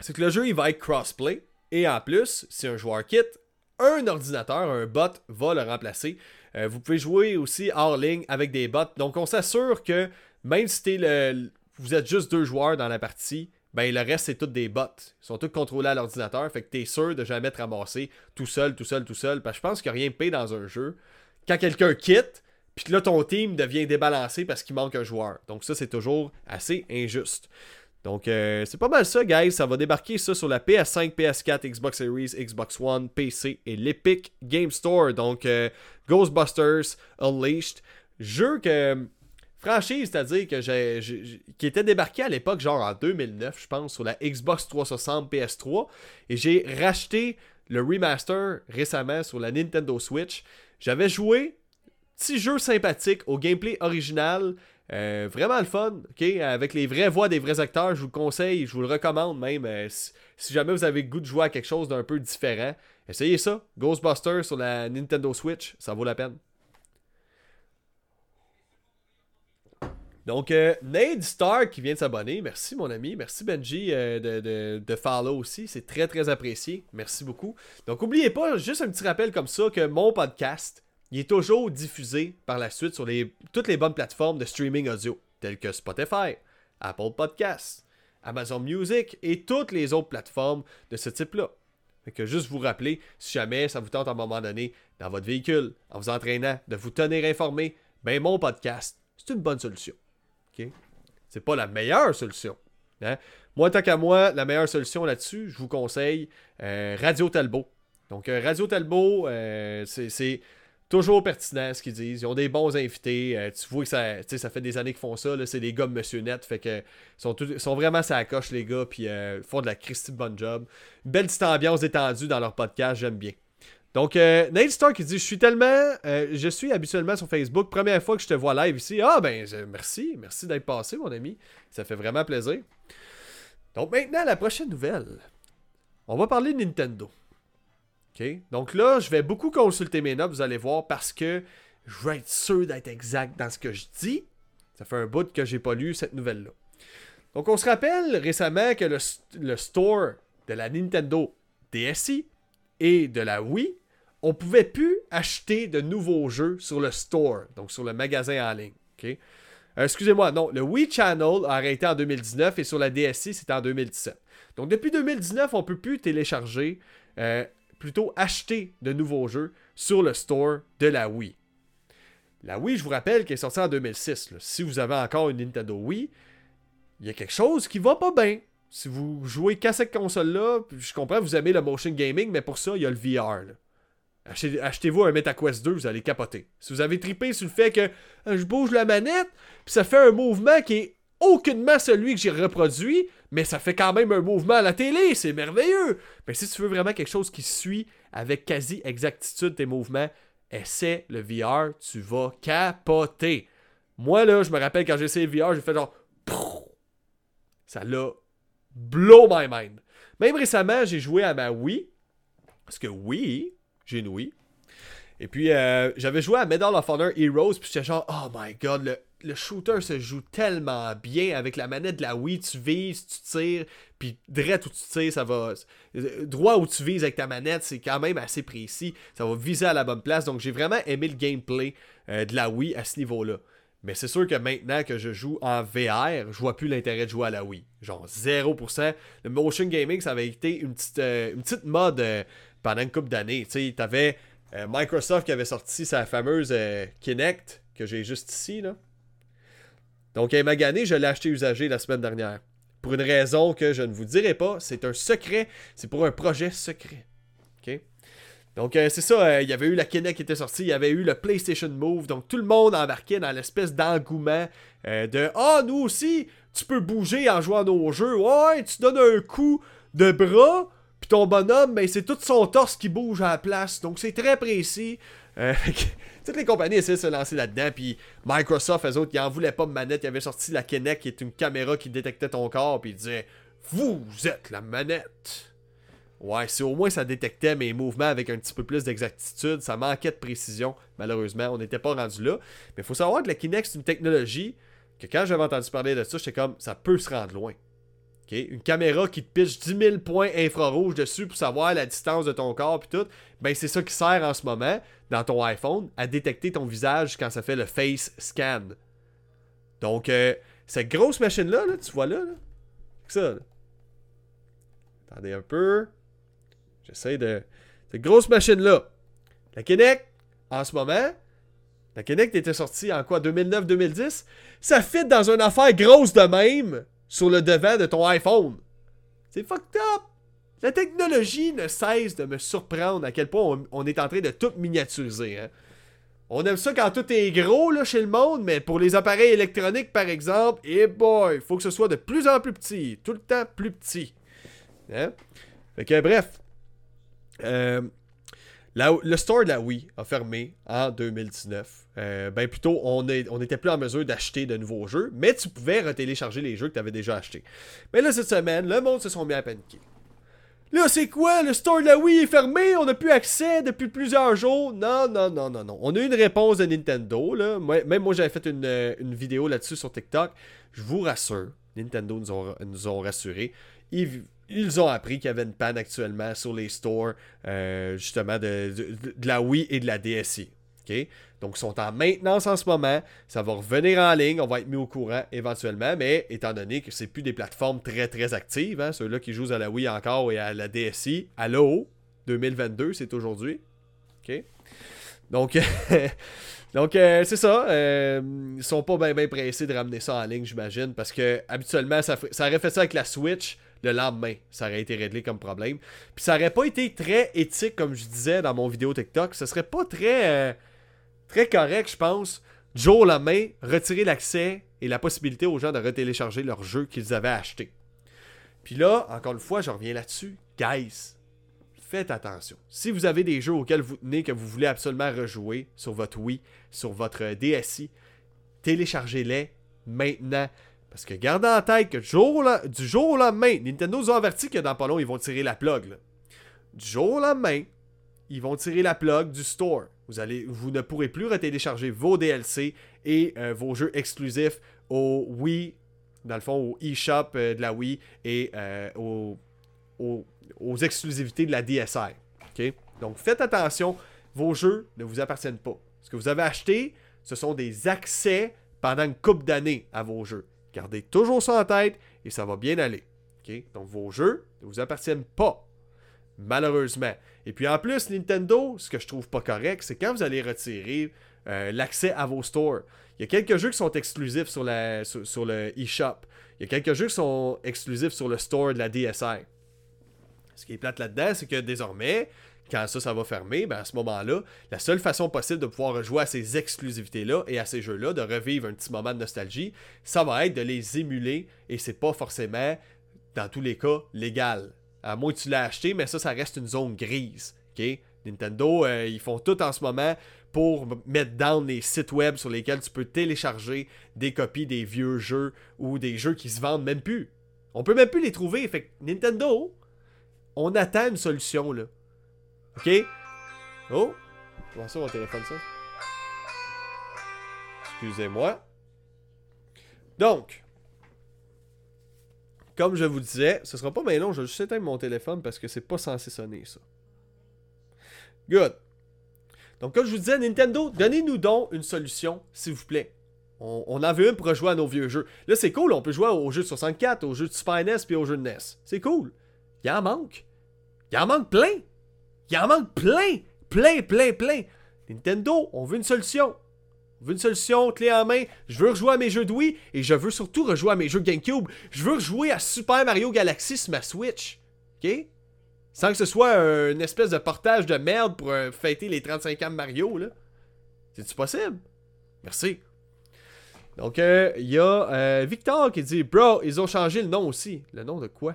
c'est que le jeu, il va être crossplay. Et en plus, si un joueur quitte, un ordinateur, un bot va le remplacer. Euh, vous pouvez jouer aussi hors ligne avec des bots. Donc, on s'assure que même si le, vous êtes juste deux joueurs dans la partie, ben le reste, c'est tous des bots. Ils sont tous contrôlés à l'ordinateur. Fait que t'es sûr de jamais te ramasser tout seul, tout seul, tout seul. Parce que je pense qu'il n'y a rien de pire dans un jeu. Quand quelqu'un quitte, puis que là, ton team devient débalancé parce qu'il manque un joueur. Donc ça, c'est toujours assez injuste. Donc euh, c'est pas mal ça, guys. Ça va débarquer ça sur la PS5, PS4, Xbox Series, Xbox One, PC et l'Epic Game Store. Donc euh, Ghostbusters Unleashed. Jeu que franchise, c'est-à-dire que j'ai, qui était débarqué à l'époque, genre en 2009, je pense, sur la Xbox 360 PS3, et j'ai racheté le remaster récemment sur la Nintendo Switch. J'avais joué, petit jeu sympathique au gameplay original, euh, vraiment le fun, avec les vraies voix des vrais acteurs, je vous le conseille, je vous le recommande même, euh, si, jamais vous avez le goût de jouer à quelque chose d'un peu différent, Essayez ça. Ghostbusters sur la Nintendo Switch, ça vaut la peine. Donc, euh, Nade Star qui vient de s'abonner. Merci, mon ami. Merci, Benji, euh, de, de, follow aussi. C'est très, très apprécié. Merci beaucoup. Donc, n'oubliez pas, juste un petit rappel comme ça, que mon podcast, il est toujours diffusé par la suite sur toutes les bonnes plateformes de streaming audio, telles que Spotify, Apple Podcasts, Amazon Music et toutes les autres plateformes de ce type-là. Que juste vous rappeler, si jamais ça vous tente à un moment donné, dans votre véhicule, en vous entraînant, de vous tenir informé, ben mon podcast, c'est une bonne solution. C'est pas la meilleure solution. Hein? Moi, tant qu'à moi, la meilleure solution là-dessus, je vous conseille euh, Radio Talbot. Donc, euh, Radio Talbot, euh, c'est toujours pertinent ce qu'ils disent. Ils ont des bons invités. tu vois que ça, ça fait des années qu'ils font ça. C'est des gars Monsieur Net. Fait que sont, sont vraiment ça coche, les gars. Puis font de la Christie bonne job. belle petite ambiance détendue dans leur podcast. J'aime bien. Donc, euh, Nate Stark dit Je suis tellement. Euh, je suis habituellement sur Facebook. Première fois que je te vois live ici. Ah, ben, merci. Merci d'être passé, mon ami. Ça fait vraiment plaisir. Donc, maintenant, la prochaine nouvelle. On va parler de Nintendo. OK? Donc là, je vais beaucoup consulter mes notes, vous allez voir, parce que je veux être sûr d'être exact dans ce que je dis. Ça fait un bout que j'ai pas lu cette nouvelle-là. Donc, on se rappelle récemment que le store de la Nintendo DSi et de la Wii, on pouvait plus acheter de nouveaux jeux sur le store, donc sur le magasin en ligne. Euh, excusez-moi, non, le Wii Channel a arrêté en 2019 et sur la DSI, c'était en 2017. Donc depuis 2019, on ne peut plus télécharger, euh, plutôt acheter de nouveaux jeux sur le store de la Wii. La Wii, je vous rappelle qu'elle est sortie en 2006. Si vous avez encore une Nintendo Wii, il y a quelque chose qui va pas bien. Si vous jouez qu'à cette console-là, je comprends, vous aimez le motion gaming, mais pour ça, il y a le VR. Achetez-vous un MetaQuest 2, vous allez capoter. Si vous avez tripé sur le fait que euh, je bouge la manette, puis ça fait un mouvement qui est aucunement celui que j'ai reproduit, mais ça fait quand même un mouvement à la télé, c'est merveilleux. Mais si tu veux vraiment quelque chose qui suit avec quasi exactitude tes mouvements, essaie le VR, tu vas capoter. Moi là, je me rappelle quand j'ai essayé le VR, j'ai fait genre ça l'a blow my mind. Même récemment, j'ai joué à ma Wii. Parce que oui, j'ai une Wii. Et puis, euh, j'avais joué à Medal of Honor Heroes. Puis j'étais genre, oh my god, le, shooter se joue tellement bien avec la manette de la Wii. Tu vises, tu tires. Puis, droit où tu tires, ça va. Droit où tu vises avec ta manette, c'est quand même assez précis. Ça va viser à la bonne place. Donc, j'ai vraiment aimé le gameplay euh, de la Wii à ce niveau-là. Mais c'est sûr que maintenant que je joue en VR, je vois plus l'intérêt de jouer à la Wii. Genre 0%. Le motion gaming, ça avait été une petite, euh, une petite mode euh, pendant une couple d'années. Tu sais, t'avais euh, Microsoft qui avait sorti sa fameuse Kinect, que j'ai juste ici, là. Donc, à magané, je l'ai acheté usagé la semaine dernière. Pour une raison que je ne vous dirai pas, c'est un secret, c'est pour un projet secret. Donc, euh, c'est ça, euh, il y avait eu la Kinect qui était sortie, il y avait eu le PlayStation Move, donc tout le monde embarquait dans l'espèce d'engouement euh, de Ah, nous aussi, tu peux bouger en jouant à nos jeux. Ouais, tu donnes un coup de bras, puis ton bonhomme, ben, c'est tout son torse qui bouge à la place. Donc, c'est très précis. toutes les compagnies essaient de se lancer là-dedans, puis Microsoft, eux autres, ils en voulaient pas de manette. Ils avaient sorti la Kinect qui est une caméra qui détectait ton corps, puis ils disaient Vous êtes la manette. Ouais, si au moins ça détectait mes mouvements avec un petit peu plus d'exactitude, ça manquait de précision, malheureusement, on n'était pas rendu là. Mais il faut savoir que la Kinect, c'est une technologie que quand j'avais entendu parler de ça, j'étais comme, ça peut se rendre loin. Une caméra qui te pitche 10 000 points infrarouges dessus pour savoir la distance de ton corps puis tout, ben c'est ça qui sert en ce moment, dans ton iPhone, à détecter ton visage quand ça fait le face scan. Donc, euh, cette grosse machine-là, là, tu vois là, là? Ça, là? Attendez un peu. J'essaie de. Cette grosse machine-là. La Kinect, en ce moment, la Kinect était sortie en quoi 2009-2010 Ça fit dans une affaire grosse de même sur le devant de ton iPhone. C'est fucked up La technologie ne cesse de me surprendre à quel point on, est en train de tout miniaturiser. Hein. On aime ça quand tout est gros là, chez le monde, mais pour les appareils électroniques, par exemple, et eh boy, il faut que ce soit de plus en plus petit. Tout le temps plus petit. Hein? Fait que bref, euh, le store de la Wii a fermé en 2019. Euh, ben plutôt, on n'était plus en mesure d'acheter de nouveaux jeux, mais tu pouvais retélécharger les jeux que tu avais déjà achetés. Mais là, cette semaine, le monde se sont mis à paniquer. Là, c'est quoi? Le store de la Wii est fermé, on n'a plus accès depuis plusieurs jours. Non, non, non, non, non. On a eu une réponse de Nintendo, là. Même moi, j'avais fait une, euh, une vidéo là-dessus sur TikTok. Je vous rassure, Nintendo nous ont, nous ont rassurés. Ils, ils ont appris qu'il y avait une panne actuellement sur les stores, euh, justement, de, la Wii et de la DSi. Donc, ils sont en maintenance en ce moment. Ça va revenir en ligne. On va être mis au courant éventuellement. Mais étant donné que c'est plus des plateformes très, très actives, hein, ceux-là qui jouent à la Wii encore et à la DSI, Allô? 2022, c'est aujourd'hui. Donc, donc euh, c'est ça. Euh, ils sont pas bien pressés de ramener ça en ligne, j'imagine. Parce que habituellement, ça, ça aurait fait ça avec la Switch le lendemain. Ça aurait été réglé comme problème. Puis ça aurait pas été très éthique, comme je disais dans mon vidéo TikTok. Ce serait pas très. Euh, très correct, je pense, jour au lendemain, retirer l'accès et la possibilité aux gens de retélécharger leurs jeux qu'ils avaient achetés. Puis là, encore une fois, je reviens là-dessus. Guys, faites attention. Si vous avez des jeux auxquels vous tenez, que vous voulez absolument rejouer sur votre Wii, sur votre DSi, téléchargez-les maintenant. Parce que gardez en tête que du jour, au lendemain, Nintendo nous a averti que dans pas long, ils vont tirer la plug. Du jour au lendemain, ils vont tirer la plug du store. Vous, allez, vous ne pourrez plus retélécharger vos DLC et euh, vos jeux exclusifs au Wii, dans le fond, au eShop euh, de la Wii et euh, aux, exclusivités de la DSi. Donc faites attention, vos jeux ne vous appartiennent pas. Ce que vous avez acheté, ce sont des accès pendant une couple d'années à vos jeux. Gardez toujours ça en tête et ça va bien aller. Donc vos jeux ne vous appartiennent pas. Malheureusement. Et puis en plus, Nintendo, ce que je trouve pas correct, c'est quand vous allez retirer euh, l'accès à vos stores. Il y a quelques jeux qui sont exclusifs sur, sur, le eShop. Il y a quelques jeux qui sont exclusifs sur le store de la DSi. Ce qui est plate là-dedans, c'est que désormais, quand ça, ça va fermer, ben à ce moment-là, la seule façon possible de pouvoir jouer à ces exclusivités-là et à ces jeux-là, de revivre un petit moment de nostalgie, ça va être de les émuler et c'est pas forcément, dans tous les cas, légal. À moins que tu l'aies acheté, mais ça, ça reste une zone grise. Nintendo, euh, ils font tout en ce moment pour mettre down les sites web sur lesquels tu peux télécharger des copies des vieux jeux ou des jeux qui se vendent même plus. On peut même plus les trouver. Fait que Nintendo, on attend une solution là. OK? Oh! Comment ça mon téléphone ça? Excusez-moi. Donc, comme je vous disais, ce sera pas bien long, je vais juste éteindre mon téléphone parce que c'est pas censé sonner ça. Good. Donc, comme je vous disais, Nintendo, donnez-nous donc une solution, s'il vous plaît. On, on, en veut une pour rejouer à nos vieux jeux. Là, c'est cool, on peut jouer aux jeux de 64, aux jeux de Super NES puis aux jeux de NES. C'est cool. Il en manque. Il en manque plein. Il en manque plein. Plein, plein, plein. Nintendo, on veut une solution. Je veux une solution clé en main. Je veux rejouer à mes jeux de Wii et je veux surtout rejouer à mes jeux GameCube. Je veux rejouer à Super Mario Galaxy sur ma Switch. OK? Sans que ce soit une espèce de portage de merde pour euh, fêter les 35 ans de Mario, là. C'est-tu possible? Merci. Donc, euh, il y a euh, Victor qui dit Bro, ils ont changé le nom aussi. Le nom de quoi?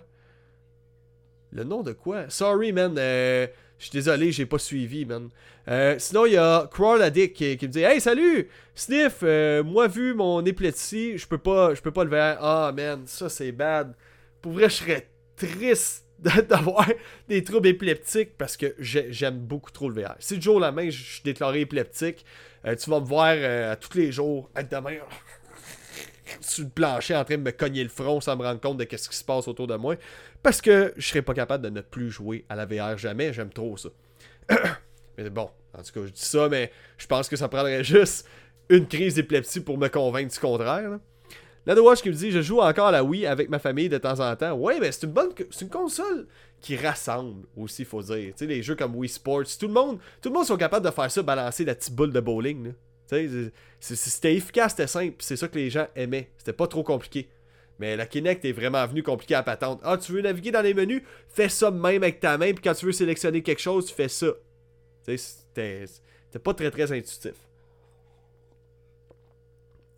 Le nom de quoi? Sorry, man. Je suis désolé, j'ai pas suivi, man. Euh, sinon, il y a Crawl Addict qui, me dit Hey, salut Sniff, euh, moi, vu mon épilepsie, je peux pas, je peux pas le faire. Ah, man, ça c'est bad. Pour vrai, je serais triste d'avoir des troubles épileptiques parce que j'aime beaucoup trop le VR. Si du jour au lendemain, je suis déclaré épileptique, euh, tu vas me voir à tous les jours être demain sur le plancher en train de me cogner le front sans me rendre compte de ce qui se passe autour de moi. Parce que je serais pas capable de ne plus jouer à la VR jamais. J'aime trop ça. mais bon, en tout cas, je dis ça, mais je pense que ça prendrait juste une crise d'épilepsie pour me convaincre du contraire. Là. Watch qui me dit Je joue encore à la Wii avec ma famille de temps en temps. Ouais, mais c'est une bonne. C'est une console qui rassemble aussi, faut dire. Les jeux comme Wii Sports, tout le monde. Tout le monde sont capables de faire ça, balancer la petite boule de bowling. C'était efficace, c'était simple, c'est ça que les gens aimaient. C'était pas trop compliqué. Mais la Kinect est vraiment venue compliquée à patente. Ah, tu veux naviguer dans les menus? Fais ça même avec ta main, puis quand tu veux sélectionner quelque chose, tu fais ça. C'était pas très très intuitif.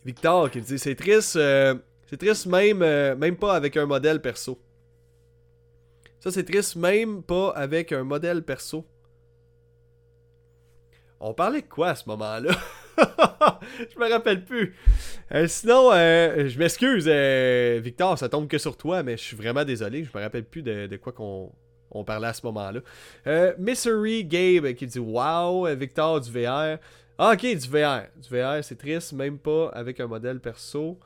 Victor qui dit c'est triste, euh, c'est triste même, euh, même pas avec un modèle perso. Ça c'est triste même pas avec un modèle perso. On parlait de quoi à ce moment-là? je me rappelle plus. Euh, sinon, euh, je m'excuse, euh, Victor, ça tombe que sur toi, mais je suis vraiment désolé. Je me rappelle plus de, quoi qu'on on parlait à ce moment-là. Misery Gabe qui dit Wow, Victor du VR. Ah, ok, du VR. Du VR, c'est triste, même pas avec un modèle perso.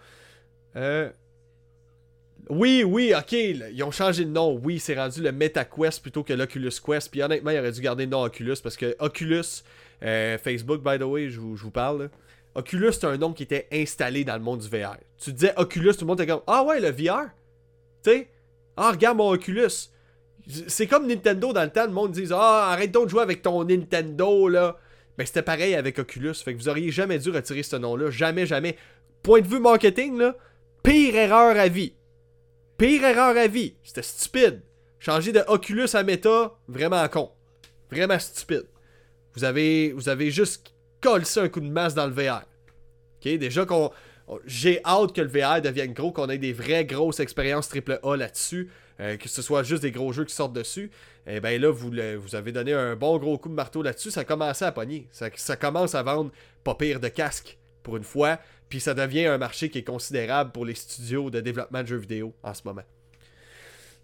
Oui, oui, ok, ils ont changé de nom. Oui, c'est rendu le MetaQuest plutôt que l'Oculus Quest. Puis honnêtement, ils auraient dû garder le nom Oculus parce que Oculus, euh, Facebook, by the way, je vous, parle. Oculus, c'est un nom qui était installé dans le monde du VR. Tu disais Oculus, tout le monde était comme Ah ouais, le VR. Tu sais? Ah, regarde mon Oculus. C'est comme Nintendo dans le temps, le monde dit Ah, arrête donc de jouer avec ton Nintendo là. Mais c'était pareil avec Oculus. Fait que vous auriez jamais dû retirer ce nom-là. Jamais, jamais. Point de vue marketing, là, pire erreur à vie. Pire erreur à vie. C'était stupide. Changer de Oculus à Meta, vraiment con. Vraiment stupide. Vous avez, vous avez juste collé un coup de masse dans le VR. Ok, déjà qu'on. J'ai hâte que le VR devienne gros, qu'on ait des vraies grosses expériences AAA là-dessus, euh, que ce soit juste des gros jeux qui sortent dessus. Et eh bien là, vous, avez donné un bon gros coup de marteau là-dessus, ça commence à pogner. Ça, ça commence à vendre pas pire de casque pour une fois. Puis ça devient un marché qui est considérable pour les studios de développement de jeux vidéo en ce moment.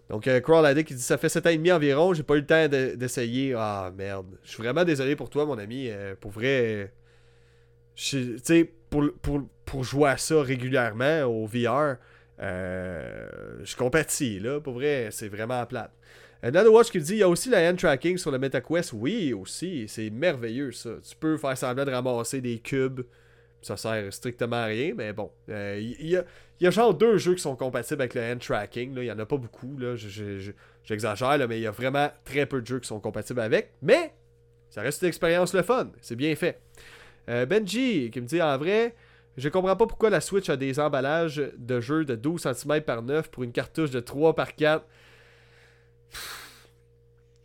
Donc, euh, Crawl Addict, il dit Ça fait 7 ans et demi environ, j'ai pas eu le temps d'essayer. ah merde. Je suis vraiment désolé pour toi, mon ami. Euh, pour vrai. Tu sais, pour, pour, jouer à ça régulièrement au VR, euh, je compatis, là. Pour vrai, c'est vraiment plate. Another Watch qui dit il y a aussi la hand tracking sur le MetaQuest. Oui, aussi. C'est merveilleux, ça. Tu peux faire semblant de ramasser des cubes ça sert strictement à rien, mais bon. Il y, a, genre deux jeux qui sont compatibles avec le hand tracking. Il y en a pas beaucoup. J'exagère, mais il y a vraiment très peu de jeux qui sont compatibles avec. Mais ça reste une expérience le fun. C'est bien fait. Euh, Benji qui me dit en vrai, je comprends pas pourquoi la Switch a des emballages de jeux de 12 cm par 9 pour une cartouche de 3 par 4.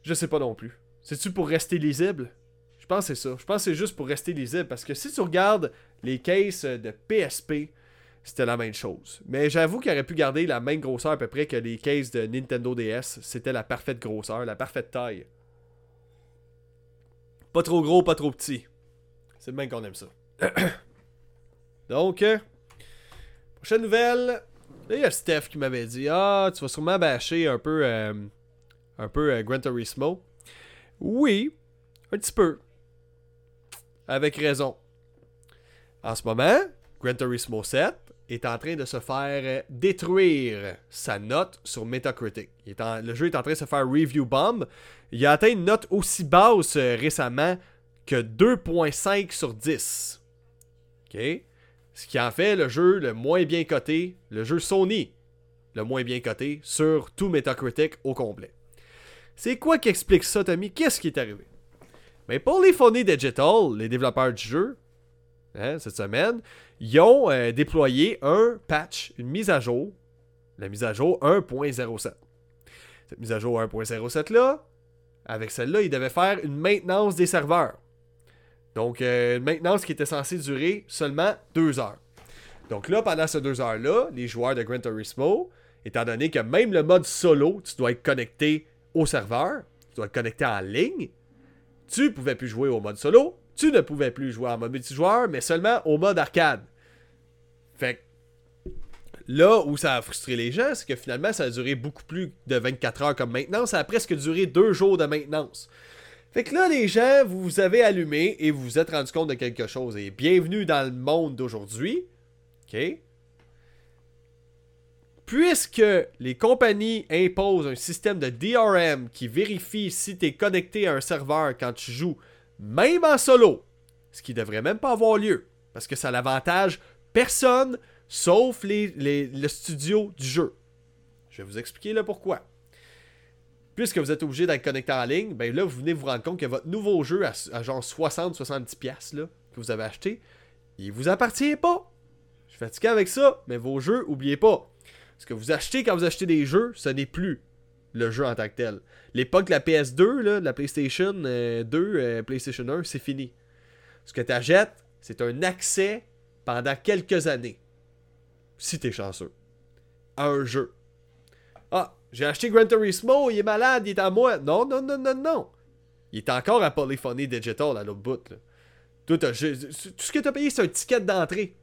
Je sais pas non plus. C'est-tu pour rester lisible? Je pense que c'est ça. Je pense que c'est juste pour rester lisible. Parce que si tu regardes les cases de PSP, c'était la même chose. Mais j'avoue qu'il aurait pu garder la même grosseur à peu près que les cases de Nintendo DS. C'était la parfaite grosseur, la parfaite taille. Pas trop gros, pas trop petit. C'est le même qu'on aime ça. Donc, euh, prochaine nouvelle. Là, il y a Steph qui m'avait dit Ah, tu vas sûrement bâcher un peu, euh, un peu euh, Gran Turismo. Oui, un petit peu. Avec raison. En ce moment, Gran Turismo 7 est en train de se faire détruire sa note sur Metacritic. le jeu est en train de se faire review bomb. Il a atteint une note aussi basse euh, récemment que 2.5 sur 10. OK? Ce qui en fait le jeu le moins bien coté, le jeu Sony le moins bien coté sur tout Metacritic au complet. C'est quoi qui explique ça, Tommy? Qu'est-ce qui est arrivé? Mais pour les Polyphony Digital, les développeurs du jeu, Hein, cette semaine, ils ont euh, déployé un patch, une mise à jour, la mise à jour 1.07. Cette mise à jour 1.07 là, avec celle-là, ils devaient faire une maintenance des serveurs. Donc, euh, une maintenance qui était censée durer seulement deux heures. Donc là, pendant ces deux heures-là, les joueurs de Gran Turismo, étant donné que même le mode solo, tu dois être connecté au serveur, tu dois être connecté en ligne, tu pouvais plus jouer au mode solo, tu ne pouvais plus jouer en mode multijoueur, mais seulement au mode arcade. Fait là où ça a frustré les gens, c'est que finalement, ça a duré beaucoup plus de 24 heures comme maintenance. Ça a presque duré deux jours de maintenance. Fait que là, les gens, vous vous avez allumé et vous vous êtes rendu compte de quelque chose. Et bienvenue dans le monde d'aujourd'hui. OK? Puisque les compagnies imposent un système de DRM qui vérifie si tu es connecté à un serveur quand tu joues même en solo, ce qui devrait même pas avoir lieu, parce que ça l'avantage personne sauf les, le studio du jeu. Je vais vous expliquer le pourquoi. Puisque vous êtes obligé d'être connecté en ligne, ben là, vous venez vous rendre compte que votre nouveau jeu à, genre 60-70$ là, que vous avez acheté, il vous appartient pas. Je suis fatigué avec ça, mais vos jeux, oubliez pas. Ce que vous achetez quand vous achetez des jeux, ce n'est plus le jeu en tant que tel. L'époque de la PS2, là, de la PlayStation 2, euh, euh, PlayStation 1, c'est fini. Ce que tu achètes, c'est un accès pendant quelques années. Si t'es chanceux. À un jeu. Ah, j'ai acheté Gran Turismo, il est malade, il est à moi. Non, non, non, non, non. Il est encore à Polyphony Digital à l'autre bout. Tout, ce que tu as payé, c'est un ticket d'entrée.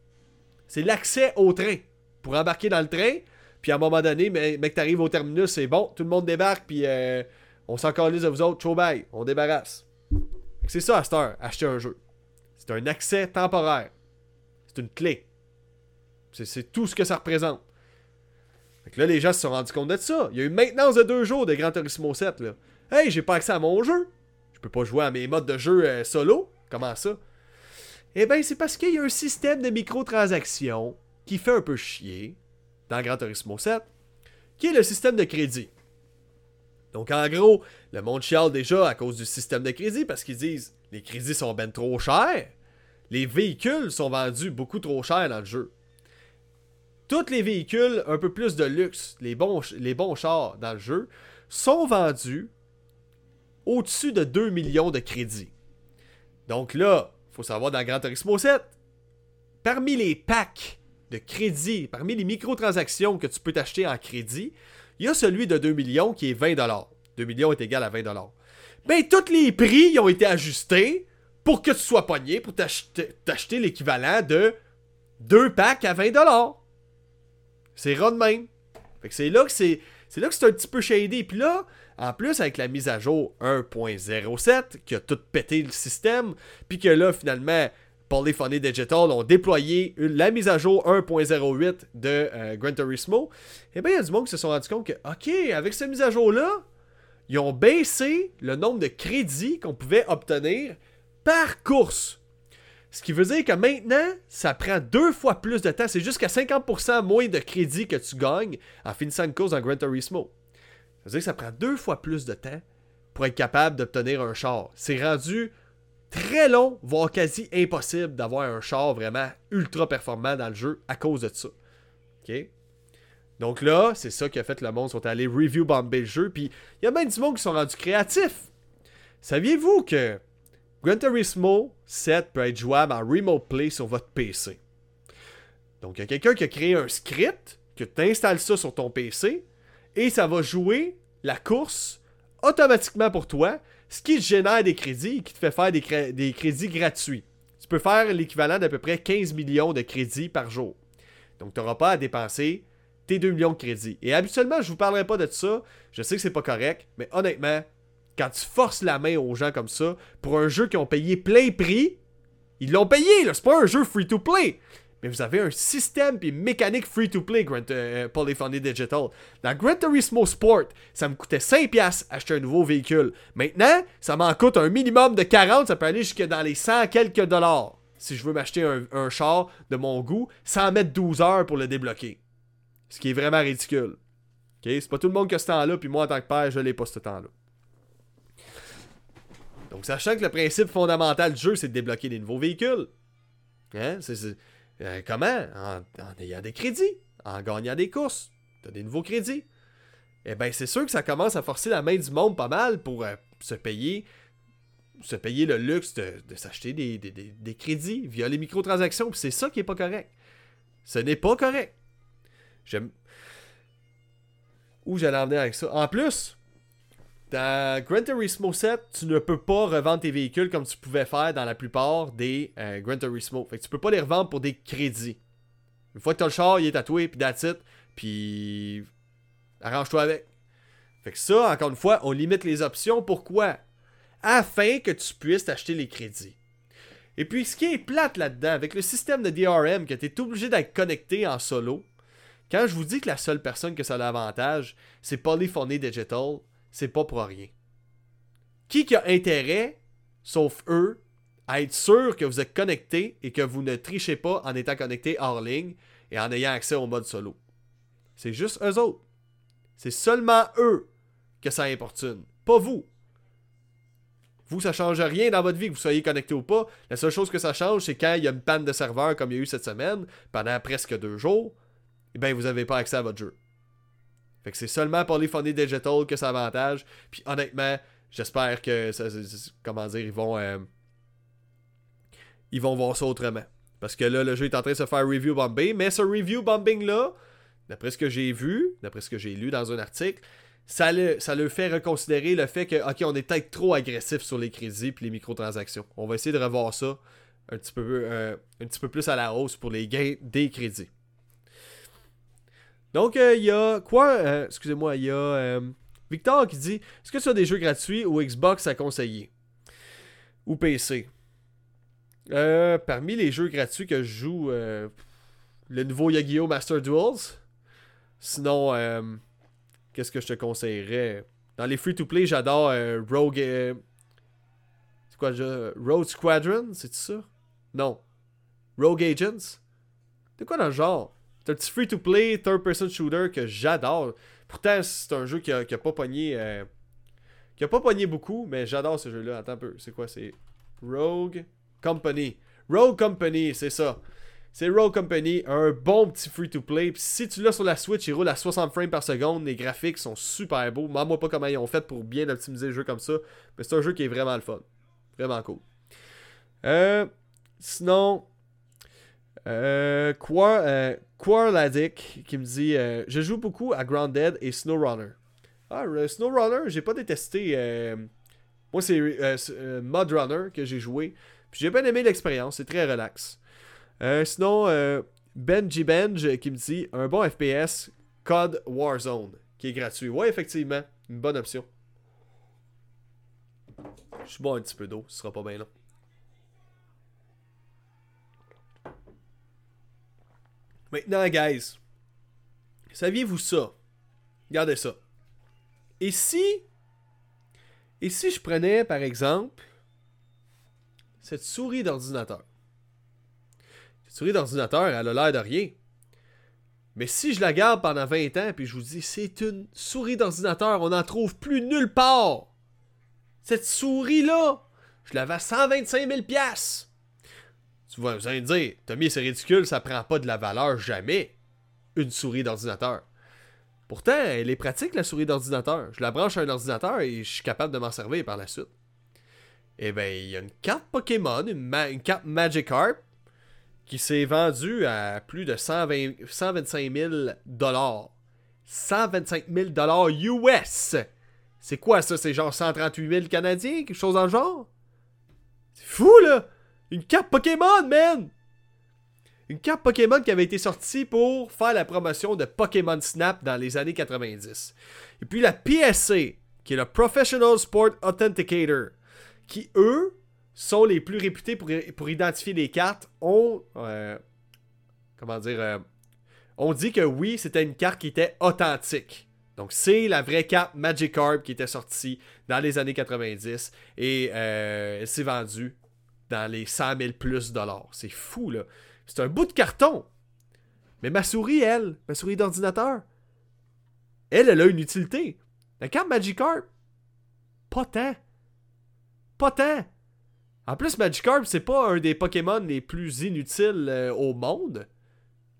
C'est l'accès au train. Pour embarquer dans le train, puis à un moment donné, mais, mec, t'arrives au terminus, c'est bon, tout le monde débarque, puis euh, on s'en de vous autres, chaud bye, on débarrasse. C'est ça à acheter un jeu. C'est un accès temporaire. C'est une clé. C'est tout ce que ça représente. Fait que là, les gens se sont rendus compte de ça. Il y a eu maintenance de deux jours de Gran Turismo 7. Là. Hey, j'ai pas accès à mon jeu. Je peux pas jouer à mes modes de jeu euh, solo. Comment ça? Eh bien, c'est parce qu'il y a un système de microtransactions qui fait un peu chier dans Gran Turismo 7, qui est le système de crédit. Donc, en gros, le monde chiale déjà à cause du système de crédit parce qu'ils disent les crédits sont ben trop chers. Les véhicules sont vendus beaucoup trop cher dans le jeu. Tous les véhicules un peu plus de luxe, les bons, chars dans le jeu, sont vendus au-dessus de 2 millions de crédits. Donc là, faut savoir dans Gran Turismo 7, parmi les packs de crédits, parmi les microtransactions que tu peux t'acheter en crédit, il y a celui de 2 millions qui est 20$. 2 millions est égal à 20$. Ben, tous les prix ont été ajustés pour que tu sois pogné pour t'acheter l'équivalent de 2 packs à 20$. C'est rond même. Fait que c'est là que c'est. C'est là que c'est un petit peu shady. Puis là, en plus, avec la mise à jour 1.07, qui a tout pété le système, puis que là, finalement, Polyphony Digital ont déployé la mise à jour 1.08 de euh, Gran Turismo, eh bien, il y a du monde qui se sont rendu compte que, OK, avec cette mise à jour-là, ils ont baissé le nombre de crédits qu'on pouvait obtenir par course. Ce qui veut dire que maintenant, ça prend deux fois plus de temps. C'est jusqu'à 50% moins de crédits que tu gagnes en finissant une course dans Gran Turismo. Ça veut dire que ça prend deux fois plus de temps pour être capable d'obtenir un char. C'est rendu très long, voire quasi impossible d'avoir un char vraiment ultra performant dans le jeu à cause de ça. OK? Donc là, c'est ça qui a fait le monde sont allés review bomber le jeu. Puis il y a même du monde qui sont rendus créatifs. Saviez-vous que Gran Turismo 7 peut être jouable en remote play sur votre PC? Donc il y a quelqu'un qui a créé un script, que tu installes ça sur ton PC, et ça va jouer la course automatiquement pour toi, ce qui génère des crédits et qui te fait faire des, crédits gratuits. Tu peux faire l'équivalent d'à peu près 15 millions de crédits par jour. Donc tu n'auras pas à dépenser tes 2 millions de crédits. Et habituellement, je vous parlerai pas de ça. Je sais que c'est pas correct, mais honnêtement, quand tu forces la main aux gens comme ça, pour un jeu qui ont payé plein prix, ils l'ont payé, là. C'est pas un jeu free-to-play. Mais vous avez un système puis mécanique free-to-play, euh, Polyphony Digital. Dans Gran Turismo Sport, ça me coûtait 5$ acheter un nouveau véhicule. Maintenant, ça m'en coûte un minimum de 40, ça peut aller jusque dans les 100 quelques dollars. Si je veux m'acheter un, char de mon goût, sans mettre 12 heures pour le débloquer. Ce qui est vraiment ridicule. C'est pas tout le monde qui a ce temps-là, puis moi en tant que père, je l'ai pas ce temps-là. Donc, sachant que le principe fondamental du jeu, c'est de débloquer des nouveaux véhicules. Hein? Euh, comment? En, ayant des crédits, en gagnant des courses. T'as des nouveaux crédits. Eh bien, c'est sûr que ça commence à forcer la main du monde pas mal pour euh, se payer se payer le luxe de, s'acheter des, des, crédits via les microtransactions. Puis c'est ça qui est pas correct. Ce n'est pas correct. J'aime. Où j'allais en venir avec ça? En plus, dans Gran Turismo 7, tu ne peux pas revendre tes véhicules comme tu pouvais faire dans la plupart des euh, Gran Turismo. Fait que tu peux pas les revendre pour des crédits. Une fois que tu as le char, il est tatoué, puis that's it. Puis arrange-toi avec. Fait que ça, encore une fois, on limite les options. Pourquoi? Afin que tu puisses t'acheter les crédits. Et puis, ce qui est plate là-dedans, avec le système de DRM, que tu es obligé d'être connecté en solo, quand je vous dis que la seule personne que ça a l'avantage, c'est Polyphony Digital, c'est pas pour rien. Qui qui a intérêt, sauf eux, à être sûr que vous êtes connecté et que vous ne trichez pas en étant connecté hors ligne et en ayant accès au mode solo? C'est juste eux autres. C'est seulement eux que ça importune, pas vous. Vous, ça change rien dans votre vie que vous soyez connecté ou pas. La seule chose que ça change, c'est quand il y a une panne de serveur comme il y a eu cette semaine, pendant presque deux jours, eh bien, vous n'avez pas accès à votre jeu. Fait que c'est seulement Polyphony Digital que ça avantage. Puis honnêtement, j'espère que, comment dire, ils vont, euh, ils vont voir ça autrement. Parce que là, le jeu est en train de se faire review bombing. Mais ce review bombing-là, d'après ce que j'ai vu, d'après ce que j'ai lu dans un article, ça le, ça le fait reconsidérer le fait que, ok, on est peut-être trop agressif sur les crédits et les microtransactions. On va essayer de revoir ça un petit peu, euh, un petit peu plus à la hausse pour les gains des crédits. Donc, euh, il y a quoi euh, Excusez-moi, il y a Victor qui dit Est-ce que tu as des jeux gratuits ou Xbox à conseiller? Ou PC euh, Parmi les jeux gratuits que je joue, euh, le nouveau Yu-Gi-Oh! Master Duels. Sinon, euh, qu'est-ce que je te conseillerais? Dans les free-to-play, j'adore Rogue. c'est quoi déjà Road Squadron C'est ça? Non. Rogue Agents? C'est quoi dans le genre? C'est un petit free-to-play third-person shooter que j'adore. Pourtant, c'est un jeu qui a, pas pogné. Euh, qui a pas pogné beaucoup, mais j'adore ce jeu-là. Attends un peu. C'est quoi? C'est Rogue Company. Rogue Company, c'est ça. C'est Rogue Company, un bon petit free-to-play. si tu l'as sur la Switch, il roule à 60 frames par seconde. Les graphiques sont super beaux. Moi, moi pas comment ils ont fait pour bien optimiser le jeu comme ça. Mais c'est un jeu qui est vraiment le fun. Vraiment cool. Euh, sinon, euh, quoi, euh, qui me dit euh, Je joue beaucoup à Grounded et SnowRunner. Ah, SnowRunner, j'ai pas détesté. Moi, c'est Mudrunner que j'ai joué. Puis j'ai bien aimé l'expérience, c'est très relax. sinon, Benji Benj qui me dit Un bon FPS, Code Warzone, qui est gratuit. Ouais, effectivement, une bonne option. Je bon un petit peu d'eau, ce sera pas bien là. Maintenant, guys, saviez-vous ça? Regardez ça. Et si. Et si je prenais, par exemple, cette souris d'ordinateur? Cette souris d'ordinateur, elle a l'air de rien. Mais si je la garde pendant 20 ans, puis je vous dis, c'est une souris d'ordinateur, on n'en trouve plus nulle part. Cette souris-là, je l'avais à 125 000 tu vas, vous allez me dire, Tommy, c'est ridicule, ça prend pas de la valeur jamais. Une souris d'ordinateur. Pourtant, elle est pratique, la souris d'ordinateur. Je la branche à un ordinateur et je suis capable de m'en servir par la suite. Eh bien, il y a une carte Pokémon, une, carte Magikarp, qui s'est vendue à plus de 120, 125 000 125 000 US! C'est quoi ça? C'est genre 138 000 Canadiens? Quelque chose dans le genre? C'est fou, là! Une carte Pokémon, man! Une carte Pokémon qui avait été sortie pour faire la promotion de Pokémon Snap dans les années 90. Et puis la PSA, qui est le Professional Sport Authenticator, qui eux sont les plus réputés pour, pour identifier les cartes, ont. Euh, comment dire. Euh, on dit que oui, c'était une carte qui était authentique. Donc, c'est la vraie carte Magikarp qui était sortie dans les années 90 et euh, elle s'est vendue dans les 100 000 plus dollars. C'est fou, là. C'est un bout de carton. Mais ma souris, elle, ma souris d'ordinateur, elle, elle a une utilité. La carte Magikarp, pas tant. Pas tant. En plus, Magikarp, c'est pas un des Pokémon les plus inutiles euh, au monde.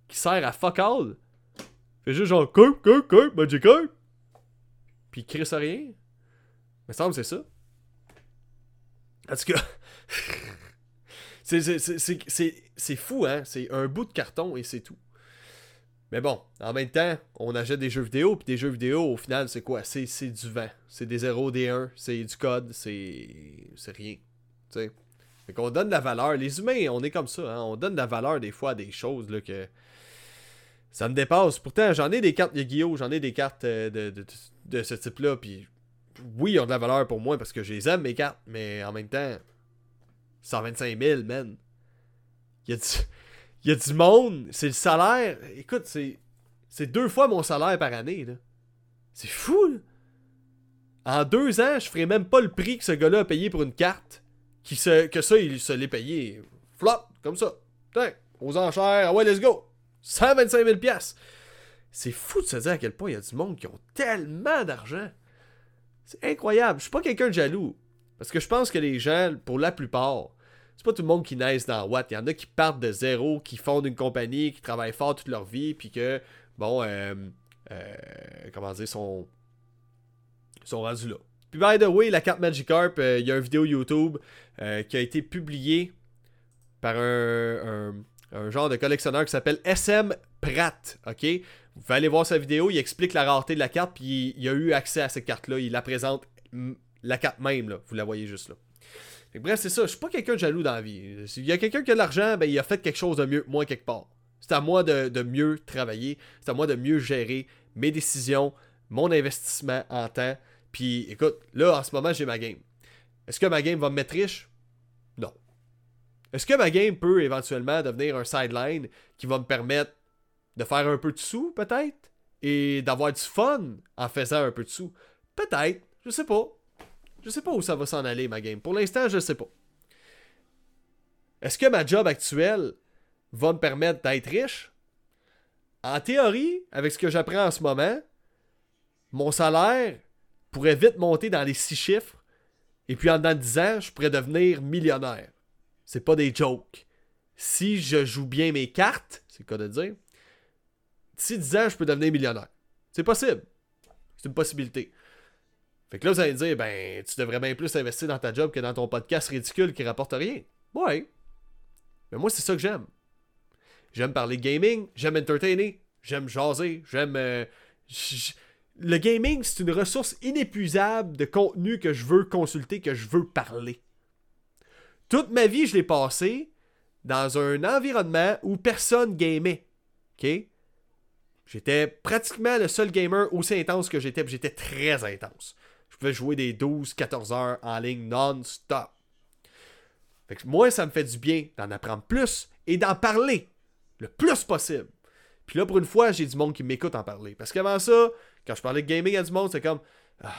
Qui sert à fuck all. Fait juste genre, Carp, Carp, Carp, Magikarp. Puis il crisse rien. Me semble c'est ça. En tout cas. c'est fou, hein? C'est un bout de carton et c'est tout. Mais bon, en même temps, on achète des jeux vidéo, puis des jeux vidéo, au final, c'est quoi? C'est du vent. C'est des 0, des 1, c'est du code, c'est rien. Tu sais. Fait qu'on donne de la valeur. Les humains, on est comme ça, hein? On donne de la valeur des fois à des choses, là, que... Ça me dépasse. Pourtant, j'en ai des cartes Yu-Gi-Oh! J'en ai des cartes euh, de, de, de ce type-là, puis... Oui, ils ont de la valeur pour moi parce que je les aime, mes cartes, mais en même temps, 125 000, man. Il y a du, y a du monde. C'est le salaire. Écoute, c'est, c'est deux fois mon salaire par année, là. C'est fou. En deux ans, je ferais même pas le prix que ce gars-là a payé pour une carte. Qui se, que ça, il se l'est payé. Flop, comme ça. Tiens, aux enchères. Ah ouais, let's go. 125 000 C'est fou de se dire à quel point il y a du monde qui ont tellement d'argent. C'est incroyable. Je suis pas quelqu'un de jaloux. Parce que je pense que les gens, pour la plupart, c'est pas tout le monde qui naisse dans Watt. Il y en a qui partent de zéro, qui fondent une compagnie, qui travaillent fort toute leur vie, puis que, bon, euh, euh, comment dire, sont, sont rendus là. Puis, by the way, la carte Magikarp, euh, il y a une vidéo YouTube qui a été publiée par un, un, genre de collectionneur qui s'appelle SM Pratt, ok? Vous pouvez aller voir sa vidéo, il explique la rareté de la carte, puis il, a eu accès à cette carte-là, il la présente la carte même, là. Vous la voyez juste là. bref, c'est ça. Je suis pas quelqu'un de jaloux dans la vie. S'il y a quelqu'un qui a de l'argent, ben, il a fait quelque chose de mieux moi quelque part. C'est à moi de, mieux travailler. C'est à moi de mieux gérer mes décisions, mon investissement en temps. Puis écoute, là, en ce moment, j'ai ma game. Est-ce que ma game va me mettre riche? Non. Est-ce que ma game peut éventuellement devenir un sideline qui va me permettre de faire un peu de sous, peut-être? Et d'avoir du fun en faisant un peu de sous? Peut-être. Je sais pas. Je sais pas où ça va s'en aller, ma game. Pour l'instant, je sais pas. Est-ce que ma job actuelle va me permettre d'être riche? En théorie, avec ce que j'apprends en ce moment, mon salaire pourrait vite monter dans les six chiffres. Et puis en dedans de 10 ans, je pourrais devenir millionnaire. C'est pas des jokes. Si je joue bien mes cartes, c'est le cas de dire, d'ici 10 ans, je peux devenir millionnaire. C'est possible. C'est une possibilité. Fait que là, vous allez dire, ben, tu devrais bien plus investir dans ta job que dans ton podcast ridicule qui rapporte rien. Ouais. Mais moi, c'est ça que j'aime. J'aime parler gaming, j'aime entertainer, j'aime jaser, j'aime. Euh, le gaming, c'est une ressource inépuisable de contenu que je veux consulter, que je veux parler. Toute ma vie, je l'ai passé dans un environnement où personne gamait. OK? J'étais pratiquement le seul gamer aussi intense que j'étais, j'étais très intense. Pouvais jouer des 12-14 heures en ligne non-stop. Moi, ça me fait du bien d'en apprendre plus et d'en parler le plus possible. Puis là, pour une fois, j'ai du monde qui m'écoute en parler. Parce qu'avant ça, quand je parlais de gaming à du monde, c'est comme. Ah,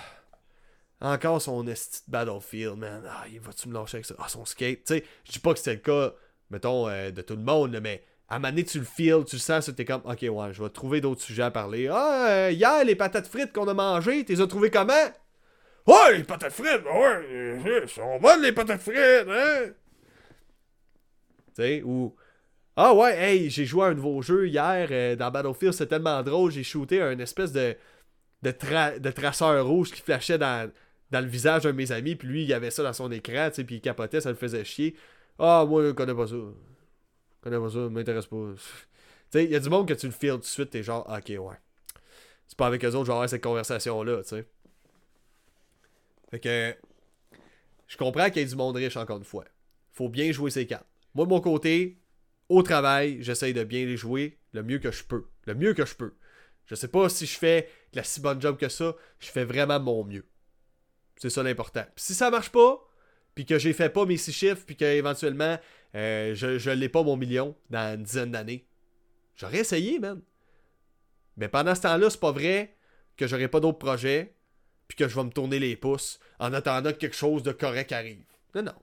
encore son esti Battlefield, man. Ah, il va-tu me lâcher avec ça? Ah, son skate. Tu sais, je dis pas que c'était le cas, mettons, euh, de tout le monde, mais à un moment tu le feels, tu le sens, t'es comme, ok, ouais, je vais trouver d'autres sujets à parler. Ah, euh, hier, les patates frites qu'on a mangées, t'es as trouvées comment? Ouais, les patates frites, ouais, elles sont bonnes les patates frites, hein? Tu sais, ou. Ah ouais, hey, j'ai joué à un nouveau jeu hier euh, dans Battlefield, c'est tellement drôle, j'ai shooté un espèce de, de, de traceur rouge qui flashait dans, dans le visage d'un de mes amis, puis lui, il avait ça dans son écran, tu sais, puis il capotait, ça le faisait chier. Ah, moi, je connais pas ça. Je connais pas ça, m'intéresse pas. tu sais, il y a du monde que tu le files tout de suite, t'es genre, ok, ouais. C'est pas avec eux autres, avoir cette conversation-là, tu sais. Fait que, je comprends qu'il y ait du monde riche encore une fois. Faut bien jouer ses cartes. Moi, de mon côté, au travail, j'essaye de bien les jouer le mieux que je peux. Le mieux que je peux. Je sais pas si je fais la si bonne job que ça, je fais vraiment mon mieux. C'est ça l'important. si ça marche pas, puis que j'ai fait pas mes six chiffres, puis qu'éventuellement euh, je, je l'ai pas mon million dans une dizaine d'années, j'aurais essayé, man. Mais pendant ce temps-là, c'est pas vrai que j'aurais pas d'autres projets, puis que je vais me tourner les pouces en attendant que quelque chose de correct arrive. Non, non.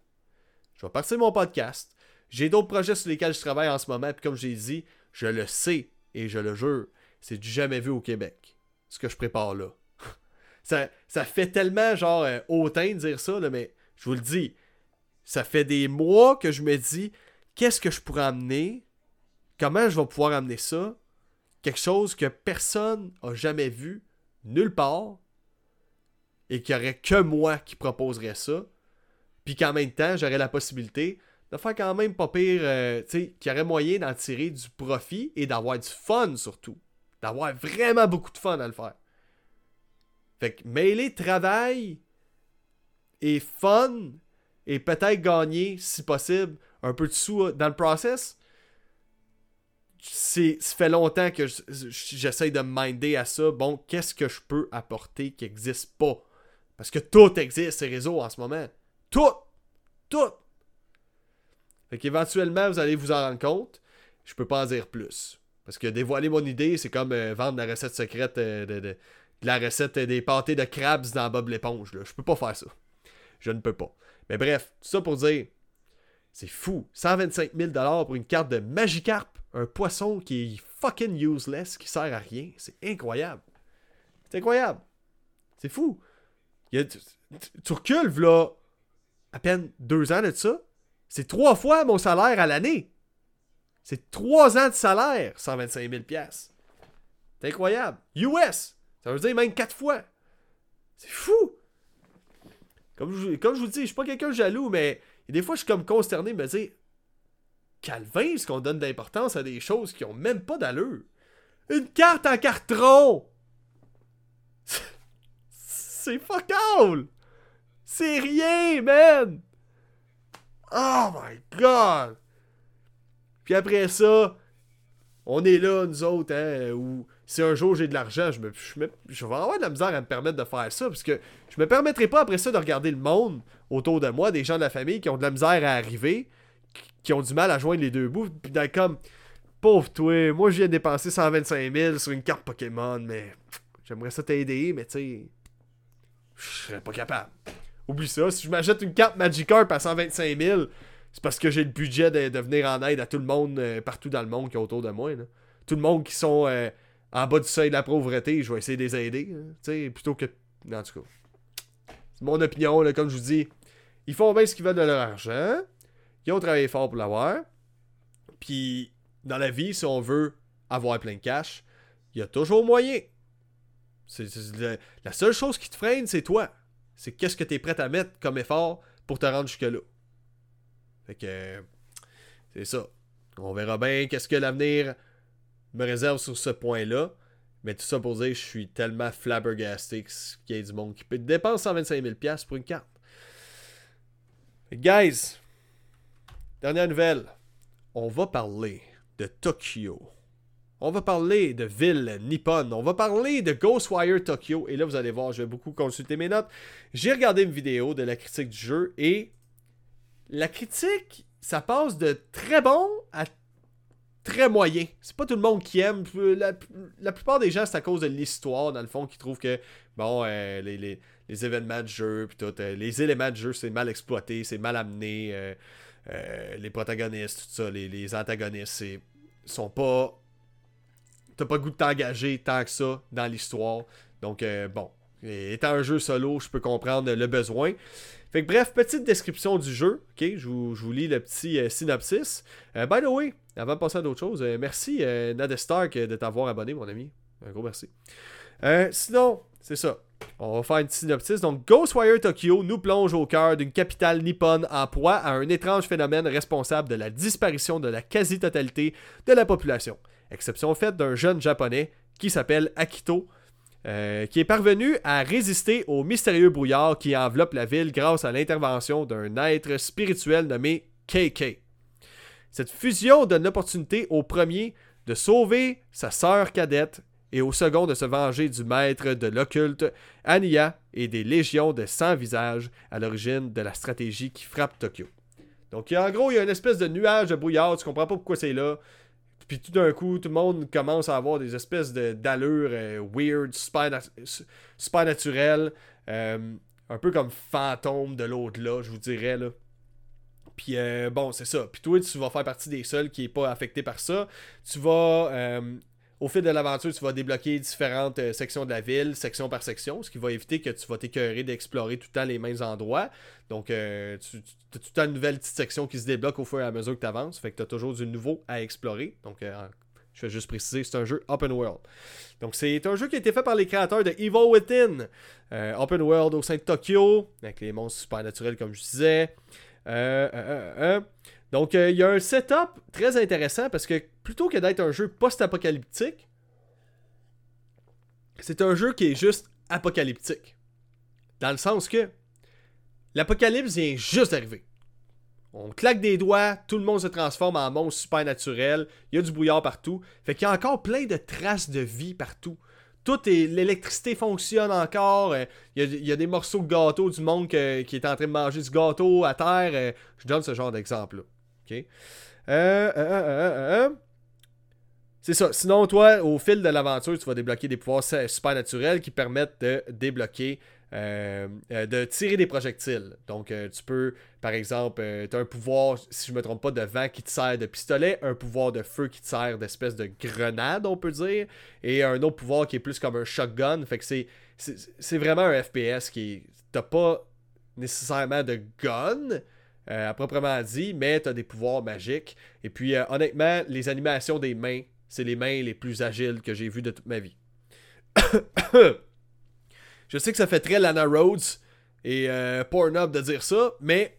Je vais partir mon podcast. J'ai d'autres projets sur lesquels je travaille en ce moment, puis comme j'ai dit, je le sais et je le jure, c'est du jamais vu au Québec. Ce que je prépare là ça, fait tellement genre euh, hautain de dire ça, mais je vous le dis, ça fait des mois que je me dis qu'est-ce que je pourrais amener, comment je vais pouvoir amener ça, quelque chose que personne n'a jamais vu, nulle part, et qu'il n'y aurait que moi qui proposerais ça, puis qu'en même temps, j'aurais la possibilité de faire quand même pas pire, euh, tu sais, qu'il y aurait moyen d'en tirer du profit et d'avoir du fun surtout. D'avoir vraiment beaucoup de fun à le faire. Fait que mêler travail et fun et peut-être gagner, si possible, un peu de sous dans le process, c'est, ça fait longtemps que j'essaye de me minder à ça. Bon, qu'est-ce que je peux apporter qui n'existe pas? Parce que tout existe, ces réseaux, en ce moment. Tout! Tout! Fait qu'éventuellement, vous allez vous en rendre compte. Je peux pas en dire plus. Parce que dévoiler mon idée, c'est comme euh, vendre la recette secrète euh, de, la recette des pâtés de crabs dans Bob l'éponge. Je peux pas faire ça. Je ne peux pas. Mais bref, tout ça pour dire, c'est fou. 125 000 pour une carte de Magikarp, un poisson qui est fucking useless, qui sert à rien. C'est incroyable. C'est incroyable. C'est fou. Tu, recules, là, à peine deux ans de ça. C'est trois fois mon salaire à l'année. C'est trois ans de salaire, 125 000 C'est incroyable. US. Ça veut dire même quatre fois. C'est fou! Comme je, comme je vous dis, je suis pas quelqu'un jaloux, mais des fois, je suis comme consterné de me dire Calvin, est-ce qu'on donne d'importance à des choses qui ont même pas d'allure? Une carte en carton! C'est fuck! C'est rien, man! Oh my god! Puis après ça, on est là, nous autres, hein, où si un jour j'ai de l'argent, je, me, je, vais avoir de la misère à me permettre de faire ça. Parce que je me permettrai pas après ça de regarder le monde autour de moi, des gens de la famille qui ont de la misère à arriver, qui- qui ont du mal à joindre les deux bouts. Puis d'être comme, pauvre toi, moi je viens de dépenser 125 000 sur une carte Pokémon, mais j'aimerais ça t'aider, mais tu sais, je serais pas capable. Oublie ça, si je m'achète une carte Magikarp à 125 000, c'est parce que j'ai le budget de, de venir en aide à tout le monde euh, partout dans le monde qui est autour de moi. Tout le monde qui sont euh, en bas du seuil de la pauvreté, je vais essayer de les aider. sais, plutôt que. En tout cas. C'est mon opinion, comme je vous dis. Ils font bien ce qu'ils veulent de leur argent. Ils ont travaillé fort pour l'avoir. Puis, dans la vie, si on veut avoir plein de cash, il y a toujours moyen. C'est, la seule chose qui te freine, c'est toi. C'est qu'est-ce que tu es prêt à mettre comme effort pour te rendre jusque-là. Fait que. C'est ça. On verra bien qu'est-ce que l'avenir me réserve sur ce point-là. Mais tout ça pour dire, je suis tellement flabbergasté qu'il y ait du monde qui peut dépenser 125 000$ pour une carte. Guys, dernière nouvelle. On va parler de Tokyo. On va parler de ville nippone. On va parler de Ghostwire Tokyo. Et là, vous allez voir, je vais beaucoup consulter mes notes. J'ai regardé une vidéo de la critique du jeu et la critique, ça passe de très bon à très moyen. C'est pas tout le monde qui aime. La, plupart des gens, c'est à cause de l'histoire, dans le fond, qui trouvent que, bon, euh, les, les- événements de jeu, puis tout, euh, les éléments de jeu, c'est mal exploité, c'est mal amené. euh, les protagonistes, tout ça, les, les antagonistes, c'est, sont pas. T'as pas le goût de t'engager tant que ça dans l'histoire. Donc, euh, bon. Étant un jeu solo, je peux comprendre le besoin. Fait que bref, petite description du jeu. Ok, je vous, lis le petit euh, synopsis. Euh, by the way, avant de passer à d'autres choses, euh, merci Nade Stark de t'avoir abonné, mon ami. Un gros merci. Sinon, c'est ça. On va faire une petite synopsis. Donc, Ghostwire Tokyo nous plonge au cœur d'une capitale nippone en proie à un étrange phénomène responsable de la disparition de la quasi-totalité de la population. Exception faite d'un jeune japonais qui s'appelle Akito, euh, qui est parvenu à résister au mystérieux brouillard qui enveloppe la ville grâce à l'intervention d'un être spirituel nommé KK. Cette fusion donne l'opportunité au premier de sauver sa sœur cadette et au second de se venger du maître de l'occulte, Anya, et des légions de 100 visages à l'origine de la stratégie qui frappe Tokyo. Donc, en gros, il y a une espèce de nuage de brouillard, tu comprends pas pourquoi c'est là. Puis tout d'un coup, tout le monde commence à avoir des espèces de- d'allures euh, weird, super, nat- super naturelles, euh, un peu comme fantôme de l'au-delà, je vous dirais, là. Puis euh, bon, c'est ça. Puis toi, tu vas faire partie des seuls qui est pas affecté par ça. Tu vas, au fil de l'aventure, tu vas débloquer différentes euh, sections de la ville, section par section, ce qui va éviter que tu vas t'écœurer d'explorer tout le temps les mêmes endroits. Donc, euh, tu, as une nouvelle petite section qui se débloque au fur et à mesure que tu avances. Fait que tu as toujours du nouveau à explorer. Donc, euh, je vais juste préciser, c'est un jeu open world. Donc, c'est un jeu qui a été fait par les créateurs de Evil Within. Open world au sein de Tokyo, avec les monstres supernaturels, comme je disais. Donc, euh, il y a un setup très intéressant parce que plutôt que d'être un jeu post-apocalyptique, c'est un jeu qui est juste apocalyptique. Dans le sens que l'apocalypse vient juste d'arriver. On claque des doigts, tout le monde se transforme en monstre supernaturel, il y a du brouillard partout. Fait qu'il y a encore plein de traces de vie partout. Tout est. L'électricité fonctionne encore. euh, Il y, a, des morceaux de gâteau du monde qui est en train de manger du gâteau à terre. euh, je donne ce genre d'exemple-là. Euh, euh, euh. C'est ça. Sinon, toi, au fil de l'aventure, tu vas débloquer des pouvoirs supernaturels qui permettent de débloquer, de tirer des projectiles. Donc, tu peux, par exemple, tu as un pouvoir, si je me trompe pas, de vent qui te de pistolet, un pouvoir de feu qui te sert d'espèce de grenade, on peut dire, et un autre pouvoir qui est plus comme un shotgun. Fait que c'est, vraiment un FPS qui. T'as pas nécessairement de gun. Euh, à proprement dit, mais tu as des pouvoirs magiques. Et puis, euh, honnêtement, les animations des mains, c'est les mains les plus agiles que j'ai vues de toute ma vie. Je sais que ça fait très Lana Rhodes et euh, Pornhub de dire ça, mais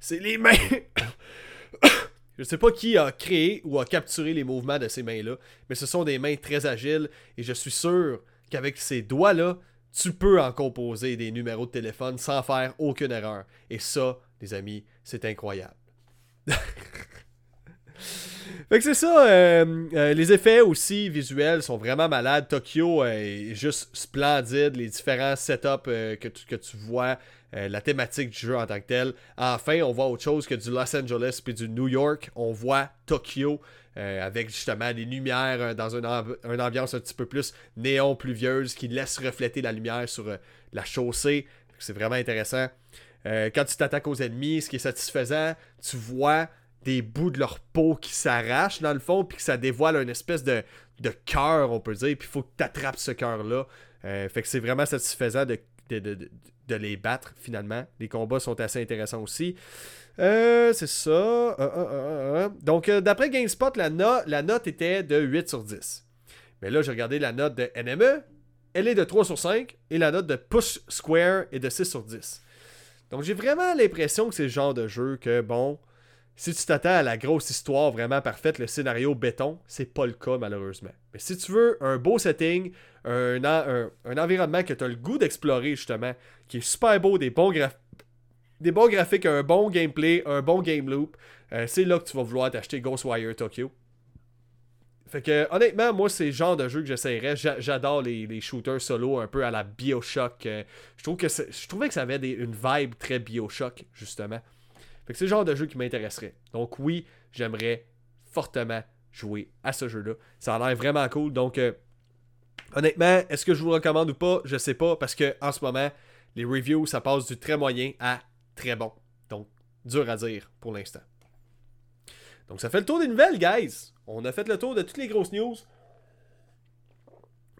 c'est les mains. je sais pas qui a créé ou a capturé les mouvements de ces mains-là, mais ce sont des mains très agiles et je suis sûr qu'avec ces doigts-là, tu peux en composer des numéros de téléphone sans faire aucune erreur. Et ça, les amis, c'est incroyable. Fait que c'est ça. euh, euh, les effets aussi visuels sont vraiment malades. Tokyo euh, est juste splendide. Les différents setups que, tu, que tu vois, la thématique du jeu en tant que tel. Enfin, on voit autre chose que du Los Angeles puis du New York. On voit Tokyo avec justement des lumières dans une, une ambiance un petit peu plus néon pluvieuse qui laisse refléter la lumière sur la chaussée. C'est vraiment intéressant. Euh, quand tu t'attaques aux ennemis, ce qui est satisfaisant, tu vois des bouts de leur peau qui s'arrachent dans le fond, puis que ça dévoile une espèce de, cœur, on peut dire, puis il faut que tu attrapes ce cœur-là. Euh, fait que c'est vraiment satisfaisant de, les battre finalement. Les combats sont assez intéressants aussi. Euh, c'est ça. Donc, d'après GameSpot, la, la note était de 8 sur 10. Mais là, j'ai regardé la note de NME. Elle est de 3 sur 5. Et la note de Push Square est de 6 sur 10. Donc, j'ai vraiment l'impression que c'est le genre de jeu que, bon, si tu t'attends à la grosse histoire vraiment parfaite, le scénario béton, c'est pas le cas malheureusement. Mais si tu veux un beau setting, un, un environnement que tu as le goût d'explorer justement, qui est super beau, des bons, graph- des bons graphiques, un bon gameplay, un bon game loop, euh, c'est là que tu vas vouloir t'acheter Ghostwire Tokyo. Fait que honnêtement, moi c'est le genre de jeu que j'essayerais. J'a- J'adore les, les shooters solo un peu à la Bioshock. euh, je trouve que je trouvais que ça avait des- une vibe très Bioshock justement. Fait que c'est le genre de jeu qui m'intéresserait. Donc oui, j'aimerais fortement jouer à ce jeu-là. Ça a l'air vraiment cool. Donc euh, honnêtement, est-ce que je vous recommande ou pas? Je sais pas parce que en ce moment, les reviews ça passe du très moyen à très bon. Donc dur à dire pour l'instant. Donc ça fait le tour des nouvelles, guys. On a fait le tour de toutes les grosses news.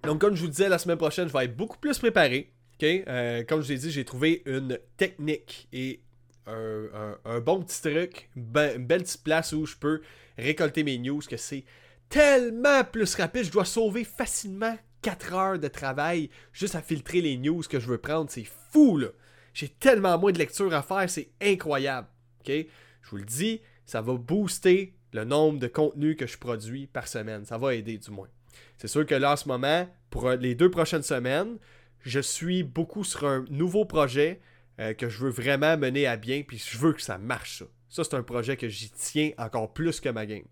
Donc comme je vous disais, la semaine prochaine, je vais être beaucoup plus préparé. ok? Euh, comme je vous ai dit, j'ai trouvé une technique et un, bon petit truc, ben- une belle petite place où je peux récolter mes news, que c'est tellement plus rapide. Je dois sauver facilement 4 heures de travail juste à filtrer les news que je veux prendre. C'est fou, là. J'ai tellement moins de lecture à faire, c'est incroyable. Je vous le dis, ça va booster le nombre de contenus que je produis par semaine. Ça va aider, du moins. C'est sûr que là, en ce moment, pour les deux prochaines semaines, je suis beaucoup sur un nouveau projet euh, que je veux vraiment mener à bien, puis je veux que ça marche, ça. Ça, c'est un projet que j'y tiens encore plus que ma game.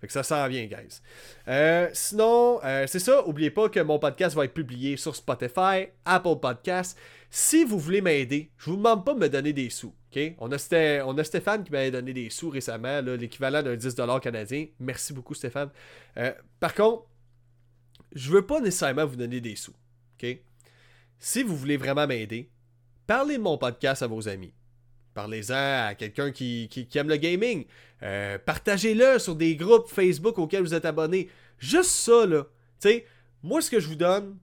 Fait que ça s'en vient, guys. Euh, sinon, euh, c'est ça. Oubliez pas que mon podcast va être publié sur Spotify, Apple Podcasts. Si vous voulez m'aider, je vous demande pas de me donner des sous. ok? On, a Stéphane qui m'avait donné des sous récemment, l'équivalent d'un 10$ canadien. Merci beaucoup, Stéphane. Euh, par contre, je veux pas nécessairement vous donner des sous. ok? Si vous voulez vraiment m'aider, parlez de mon podcast à vos amis. Parlez-en à quelqu'un qui, aime le gaming. Euh, Partagez-le sur des groupes Facebook auxquels vous êtes abonnés. Juste ça, là. Sais, moi, ce que je vous donne,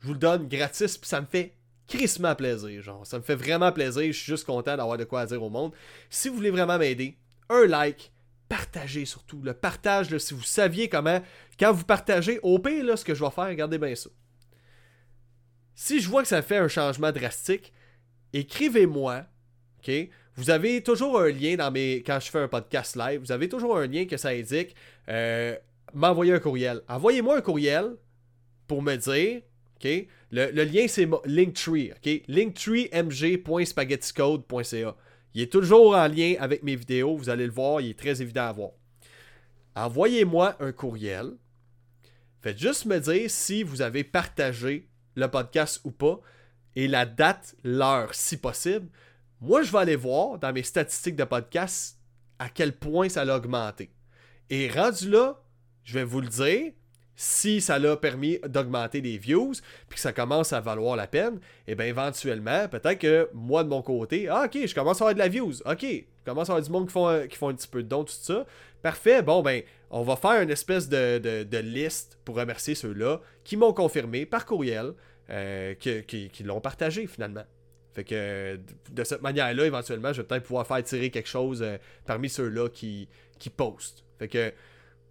je vous le donne gratis, puis ça me fait crissement plaisir. Genre, ça me fait vraiment plaisir. Je suis juste content d'avoir de quoi dire au monde. Si vous voulez vraiment m'aider, un like, partagez surtout. Le partage, si vous saviez comment, quand vous partagez, au pire, là, ce que je vais faire, regardez bien ça. Si je vois que ça fait un changement drastique, écrivez-moi, ok? Vous avez toujours un lien dans mes. Quand je fais un podcast live, vous avez toujours un lien que ça indique euh, m'envoyer un courriel. Envoyez-moi un courriel pour me dire, Le, lien c'est Linktree, linktreemg.spaghetticode.ca. Il est toujours en lien avec mes vidéos, vous allez le voir, il est très évident à voir. Envoyez-moi un courriel. Faites juste me dire si vous avez partagé le podcast ou pas et la date, l'heure si possible. Moi, je vais aller voir dans mes statistiques de podcast à quel point ça a augmenté. Et rendu là, je vais vous le dire, si ça l'a permis d'augmenter les views, puis que ça commence à valoir la peine, et bien éventuellement, peut-être que moi de mon côté, ah ok, je commence à avoir de la views, ok, je commence à avoir du monde qui font, un- qui font un petit peu de dons, tout ça. Parfait, bon ben, on va faire une espèce de, de- de liste pour remercier ceux-là qui m'ont confirmé par courriel, euh, que- qui, l'ont partagé finalement. Fait que de cette manière-là, éventuellement, je vais peut-être pouvoir faire tirer quelque chose euh, parmi ceux-là qui, qui postent. Fait que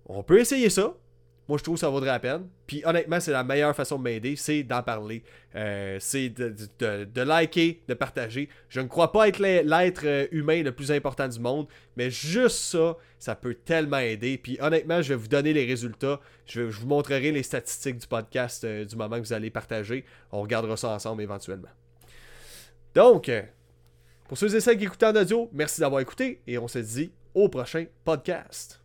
on peut essayer ça. Moi, je trouve que ça vaudrait la peine. Puis honnêtement, c'est la meilleure façon de m'aider, c'est d'en parler. Euh, c'est de, liker, de partager. Je ne crois pas être l'être euh, humain le plus important du monde, mais juste ça, ça peut tellement aider. Puis honnêtement, je vais vous donner les résultats. Je, vous montrerai les statistiques du podcast euh, du moment que vous allez partager. On regardera ça ensemble éventuellement. Donc, pour ceux et celles qui écoutent en audio, merci d'avoir écouté et on se dit au prochain podcast.